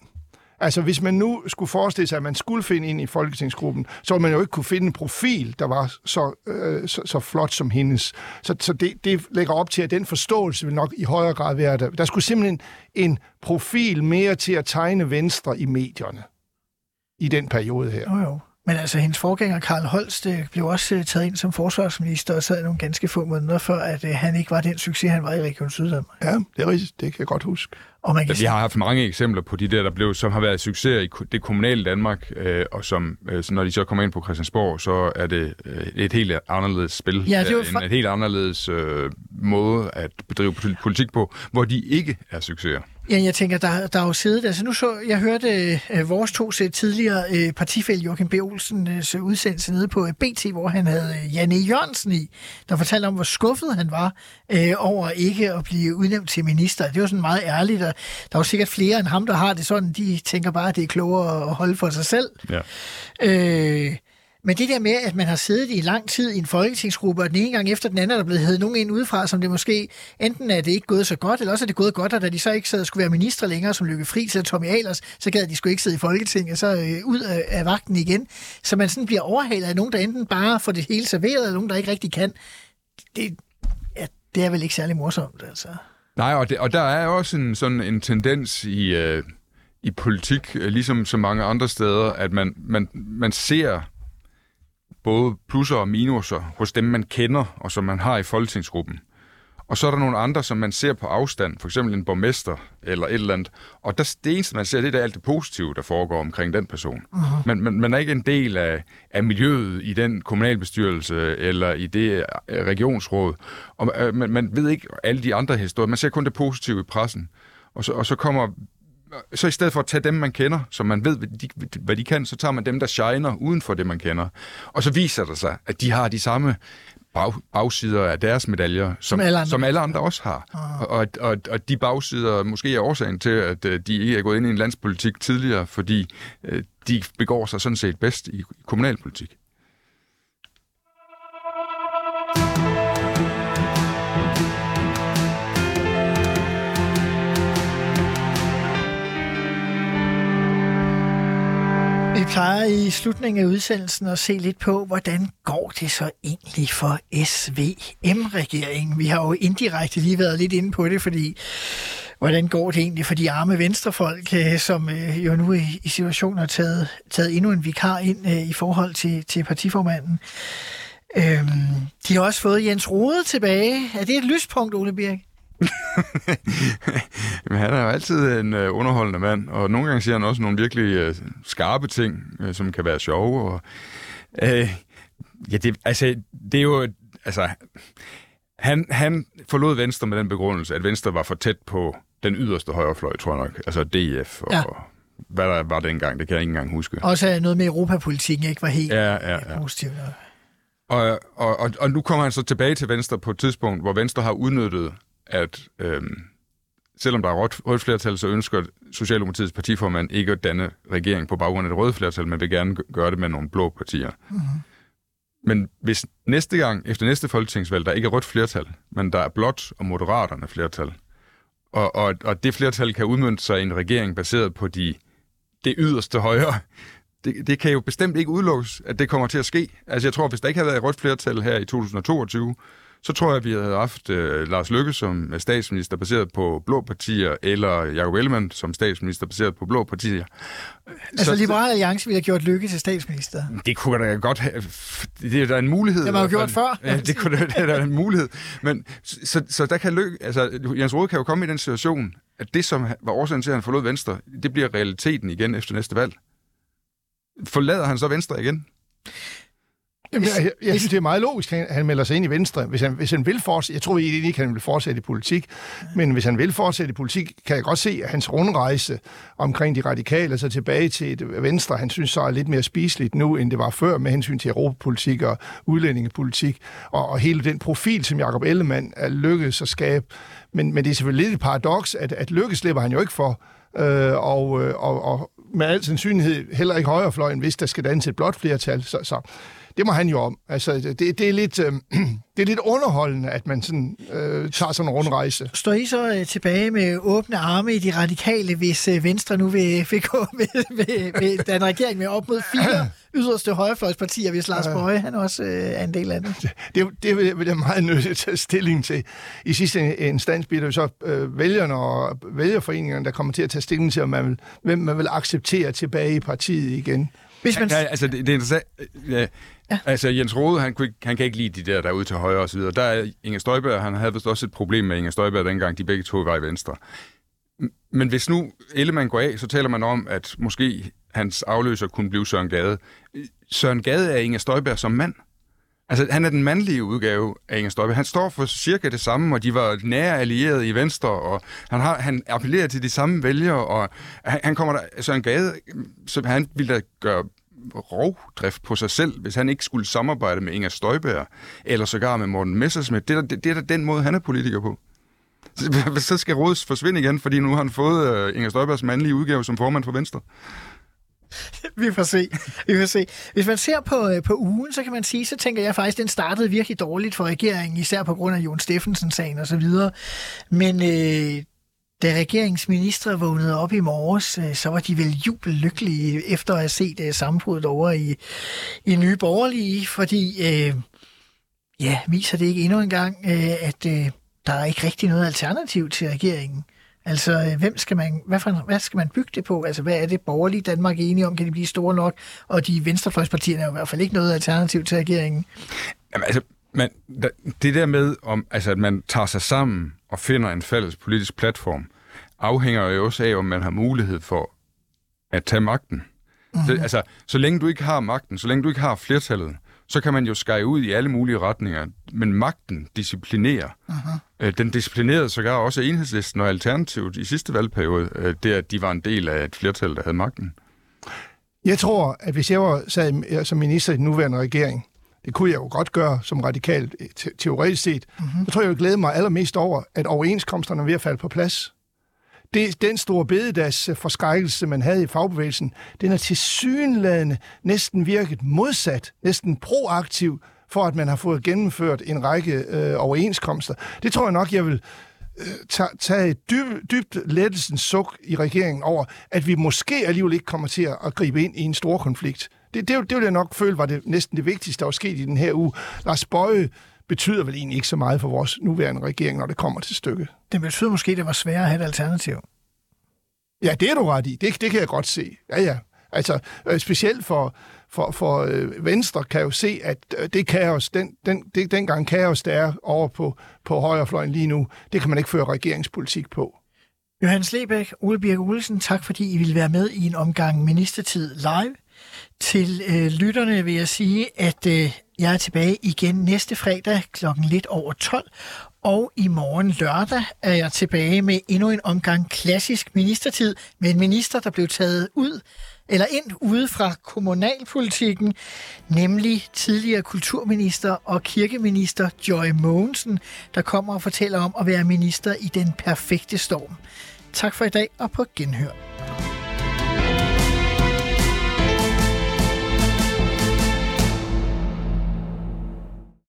S3: Altså, hvis man nu skulle forestille sig, at man skulle finde ind i folketingsgruppen, så ville man jo ikke kunne finde en profil, der var så, øh, så, så flot som hendes. Så, så det, det lægger op til, at den forståelse vil nok i højere grad være der. Der skulle simpelthen en profil mere til at tegne Venstre i medierne i den periode her.
S1: Jo, jo. Men altså, hendes forgænger, Karl Holst, øh, blev også øh, taget ind som forsvarsminister og sad nogle ganske få måneder før, at øh, han ikke var den succes, han var i Region Syddanmark.
S3: Ja, det er rigtigt. Det kan jeg godt huske.
S1: Og man kan
S2: Ja, vi har haft mange eksempler på de der, der blev, som har været succeser i det kommunale Danmark, øh, og som, øh, så når de så kommer ind på Christiansborg, så er det øh, et helt anderledes spil.
S1: Ja, det var
S2: en, et helt anderledes øh, måde at bedrive pol- politik på, hvor de ikke er succeser.
S1: Ja, jeg tænker, der, der er jo siddet, altså nu så, jeg hørte øh, vores to tidligere øh, partifælde Joachim B. Olsens øh, udsendelse nede på øh, BT, hvor han havde øh, Janne Jørgensen i, der fortalte om, hvor skuffet han var øh, over ikke at blive udnævnt til minister. Det var sådan meget ærligt, og der er jo sikkert flere end ham, der har det sådan, de tænker bare, at det er klogere at holde for sig selv.
S2: Ja.
S1: Øh, men det der med, at man har siddet i lang tid i en folketingsgruppe, og den ene gang efter den anden er der blevet hævet nogen ind udefra, som det måske enten er det ikke gået så godt, eller også er det gået godt, og da de så ikke sad, skulle være ministre længere, som Lykke Friis eller Tommy Ahlers, så gad de skulle ikke sidde i Folketinget, så øh, ud af, af vagten igen. Så man sådan bliver overhalet af nogen, der enten bare får det hele serveret, eller nogen, der ikke rigtig kan. Det, ja, det er vel ikke særlig morsomt, altså.
S2: Nej, og, det, og der er også en, sådan en tendens i, øh, i politik, øh, ligesom så mange andre steder, at man, man, man ser både plusser og minuser hos dem, man kender, og som man har i folketingsgruppen. Og så er der nogle andre, som man ser på afstand, for eksempel en borgmester eller et eller andet. Og der, det eneste, man ser, det er alt det positive, der foregår omkring den person. Uh-huh. Men man, man er ikke en del af, af miljøet i den kommunalbestyrelse eller i det øh, regionsråd. Og øh, man, man ved ikke alle de andre historier. Man ser kun det positive i pressen. Og så, og så kommer så i stedet for at tage dem, man kender, som man ved, hvad de, hvad de kan, så tager man dem, der shiner uden for det, man kender. Og så viser det sig, at de har de samme bag, bagsider af deres medaljer, som,
S1: alle andre.
S2: som alle andre også har.
S1: Ah.
S2: Og, og, og de bagsider måske er årsagen til, at øh, de ikke er gået ind i en landspolitik tidligere, fordi øh, de begår sig sådan set bedst i kommunalpolitik.
S1: Plejer i slutningen af udsendelsen at se lidt på, hvordan går det så egentlig for SVM-regeringen. Vi har jo indirekte lige været lidt inde på det, fordi hvordan går det egentlig for de arme venstrefolk, øh, som øh, jo nu i, situationen har taget, taget endnu en vikar ind øh, i forhold til, til partiformanden. Øhm, de har også fået Jens Rode tilbage. Er det et lyspunkt, Ole Birk?
S2: Men han er jo altid en øh, underholdende mand, og nogle gange siger han også nogle virkelig øh, skarpe ting, øh, som kan være sjove. Og, øh, ja, det, altså, det er jo... Altså, han, han forlod Venstre med den begrundelse, at Venstre var for tæt på den yderste højrefløj, tror jeg nok. Altså DF og,
S1: Ja.
S2: og hvad der var dengang, det kan jeg ikke engang huske.
S1: Også noget med europapolitikken ikke var helt
S2: Ja, ja, ja.
S1: positivt.
S2: Og, og, og, og nu kommer han så tilbage til Venstre på et tidspunkt, hvor Venstre har udnyttet, at øhm, selvom der er rødt, rødt flertal, så ønsker Socialdemokratiets partiformand ikke at danne regering på baggrund af det røde flertal, men vil gerne gø- gøre det med nogle blå partier. Mm-hmm. Men hvis næste gang, efter næste folketingsvalg, der ikke er rødt flertal, men der er blåt og moderaterne flertal, og, og, og det flertal kan udmønte sig i en regering baseret på de, det yderste højre, det, det kan jo bestemt ikke udelukkes, at det kommer til at ske. Altså jeg tror, hvis der ikke havde været et rødt flertal her i 2022, så tror jeg, at vi havde haft øh, Lars Løkke som statsminister baseret på blå partier, eller Jacob Ellemann som statsminister baseret på blå partier.
S1: Altså så, Liberale Alliance ville have gjort Lykke til statsminister.
S2: Det kunne da godt have. Det er da en mulighed.
S1: Det har man jo gjort før.
S2: Ja, det, kunne, det er da en mulighed. Men, så, så der kan Lykke, altså Jens Rode kan jo komme i den situation, at det, som var årsagen til, at han forlod Venstre, det bliver realiteten igen efter næste valg. Forlader han så Venstre igen?
S3: Jamen, jeg, jeg synes, det er meget logisk, at han melder sig ind i Venstre. Hvis han, hvis han vil fortsætte, jeg tror egentlig ikke, han vil fortsætte i politik, men hvis han vil fortsætte i politik, kan jeg godt se, at hans rundrejse omkring de radikale, så tilbage til et Venstre, han synes så er lidt mere spiseligt nu, end det var før med hensyn til europapolitik og udlændingepolitik, og, og hele den profil, som Jacob Ellemann er lykkedes at skabe. Men, men det er selvfølgelig lidt et paradoks, at, at lykke slipper han jo ikke for, øh, og, øh, og, og med al sandsynlighed heller ikke højrefløjen, hvis der skal danse et blot flertal. Så, så det må han jo om. Altså, det, det, er, lidt, øh, det er lidt underholdende, at man sådan, øh, tager sådan en rundrejse.
S1: Står I så øh, tilbage med åbne arme i de radikale, hvis øh, Venstre nu vil, vil, gå, vil, vil, vil danne regering med op mod fire yderste højrefløjspartier, hvis Lars Bøje han også øh, er en del af det?
S3: Det, det vil, vil jeg meget nødt til at tage stilling til. I sidste instans bliver det så øh, vælgerne og vælgerforeningerne, der kommer til at tage stilling til, om man vil, hvem man vil acceptere tilbage i partiet igen.
S2: Hvis man... Ja, altså, det, det er interessant. Ja. Ja. Altså, Jens Rode, han, kunne, han kan ikke lide de der, der er ude til højre og så videre. Der er Inger Støjberg, han havde vist også et problem med Inger Støjberg dengang, de begge to var i venstre. Men hvis nu Ellemann går af, så taler man om, at måske hans afløser kunne blive Søren Gade. Søren Gade er Inger Støjberg som mand. Altså, han er den mandlige udgave af Inger Støjberg. Han står for cirka det samme, og de var nære allierede i Venstre, og han, har, han appellerer til de samme vælgere, og han, han kommer der, Søren Gade, så han ville da gøre rovdrift på sig selv, hvis han ikke skulle samarbejde med Inger Støjberg, eller sågar med Morten Messersmith. Det er, det, det er da den måde, han er politiker på. Så så skal Råds forsvinde igen, fordi nu har han fået øh, Inger Støjbergs mandlige udgave som formand for Venstre.
S1: Vi får se. Vi får se. Hvis man ser på, øh, på ugen, så kan man sige, så tænker jeg faktisk, at den startede virkelig dårligt for regeringen, især på grund af Jon Steffensen-sagen og så videre. Men øh, da regeringsministre vågnede op i morges, øh, så var de vel jubellykkelige efter at have set øh, sammenbruddet over i, i Nye Borgerlige, fordi øh, ja, viser det ikke endnu en gang, øh, at øh, der er ikke rigtig noget alternativ til regeringen. Altså, øh, hvem skal man, hvad, for, hvad skal man bygge det på? Altså, hvad er det borgerlige Danmark enige om? Kan de blive store nok? Og de venstrefløjspartierne er jo i hvert fald ikke noget alternativ til regeringen.
S2: Jamen, altså, men det der med, om, altså, at man tager sig sammen og finder en fælles politisk platform, afhænger jo også af, om man har mulighed for at tage magten. Mm-hmm. Så, altså, så længe du ikke har magten, så længe du ikke har flertallet, så kan man jo skære ud i alle mulige retninger. Men magten disciplinerer. Uh-huh. Den disciplinerede sågar også enhedslisten og Alternativet i sidste valgperiode, øh, det at de var en del af et flertal, der havde magten.
S3: Jeg tror, at hvis jeg var sad som minister i den nuværende regering, det kunne jeg jo godt gøre som radikal teoretisk set, uh-huh. så tror jeg, jeg glæde mig allermest over, at overenskomsterne er ved at falde på plads det, den store bededags øh, forskrækkelse, man havde i fagbevægelsen, den er til synlædende næsten virket modsat, næsten proaktiv, for at man har fået gennemført en række øh, overenskomster. Det tror jeg nok, jeg vil øh, tage et dyb, dybt lettelsens suk i regeringen over, at vi måske alligevel ikke kommer til at gribe ind i en stor konflikt. Det, det, det vil jeg nok føle var det næsten det vigtigste, der var sket i den her uge. Lars Bøje betyder vel egentlig ikke så meget for vores nuværende regering, når det kommer til stykket.
S1: Det betyder måske, at det var sværere at have et alternativ.
S3: Ja, det er du ret i. Det, det kan jeg godt se. Ja, ja. Altså, øh, specielt for, for, for øh, Venstre kan jo se, at øh, det kaos, den, den, det, dengang kaos, der er over på, på højrefløjen lige nu, det kan man ikke føre regeringspolitik på.
S1: Johannes Lebæk, Ole Birk Olsen, tak fordi I ville være med i en omgang Ministertid live. Til øh, lytterne vil jeg sige, at øh, jeg er tilbage igen næste fredag klokken lidt over 12, og i morgen lørdag er jeg tilbage med endnu en omgang klassisk ministertid med en minister, der blev taget ud eller ind ude fra kommunalpolitikken, nemlig tidligere kulturminister og kirkeminister Joy Mogensen, der kommer og fortæller om at være minister i den perfekte storm. Tak for i dag og på genhør.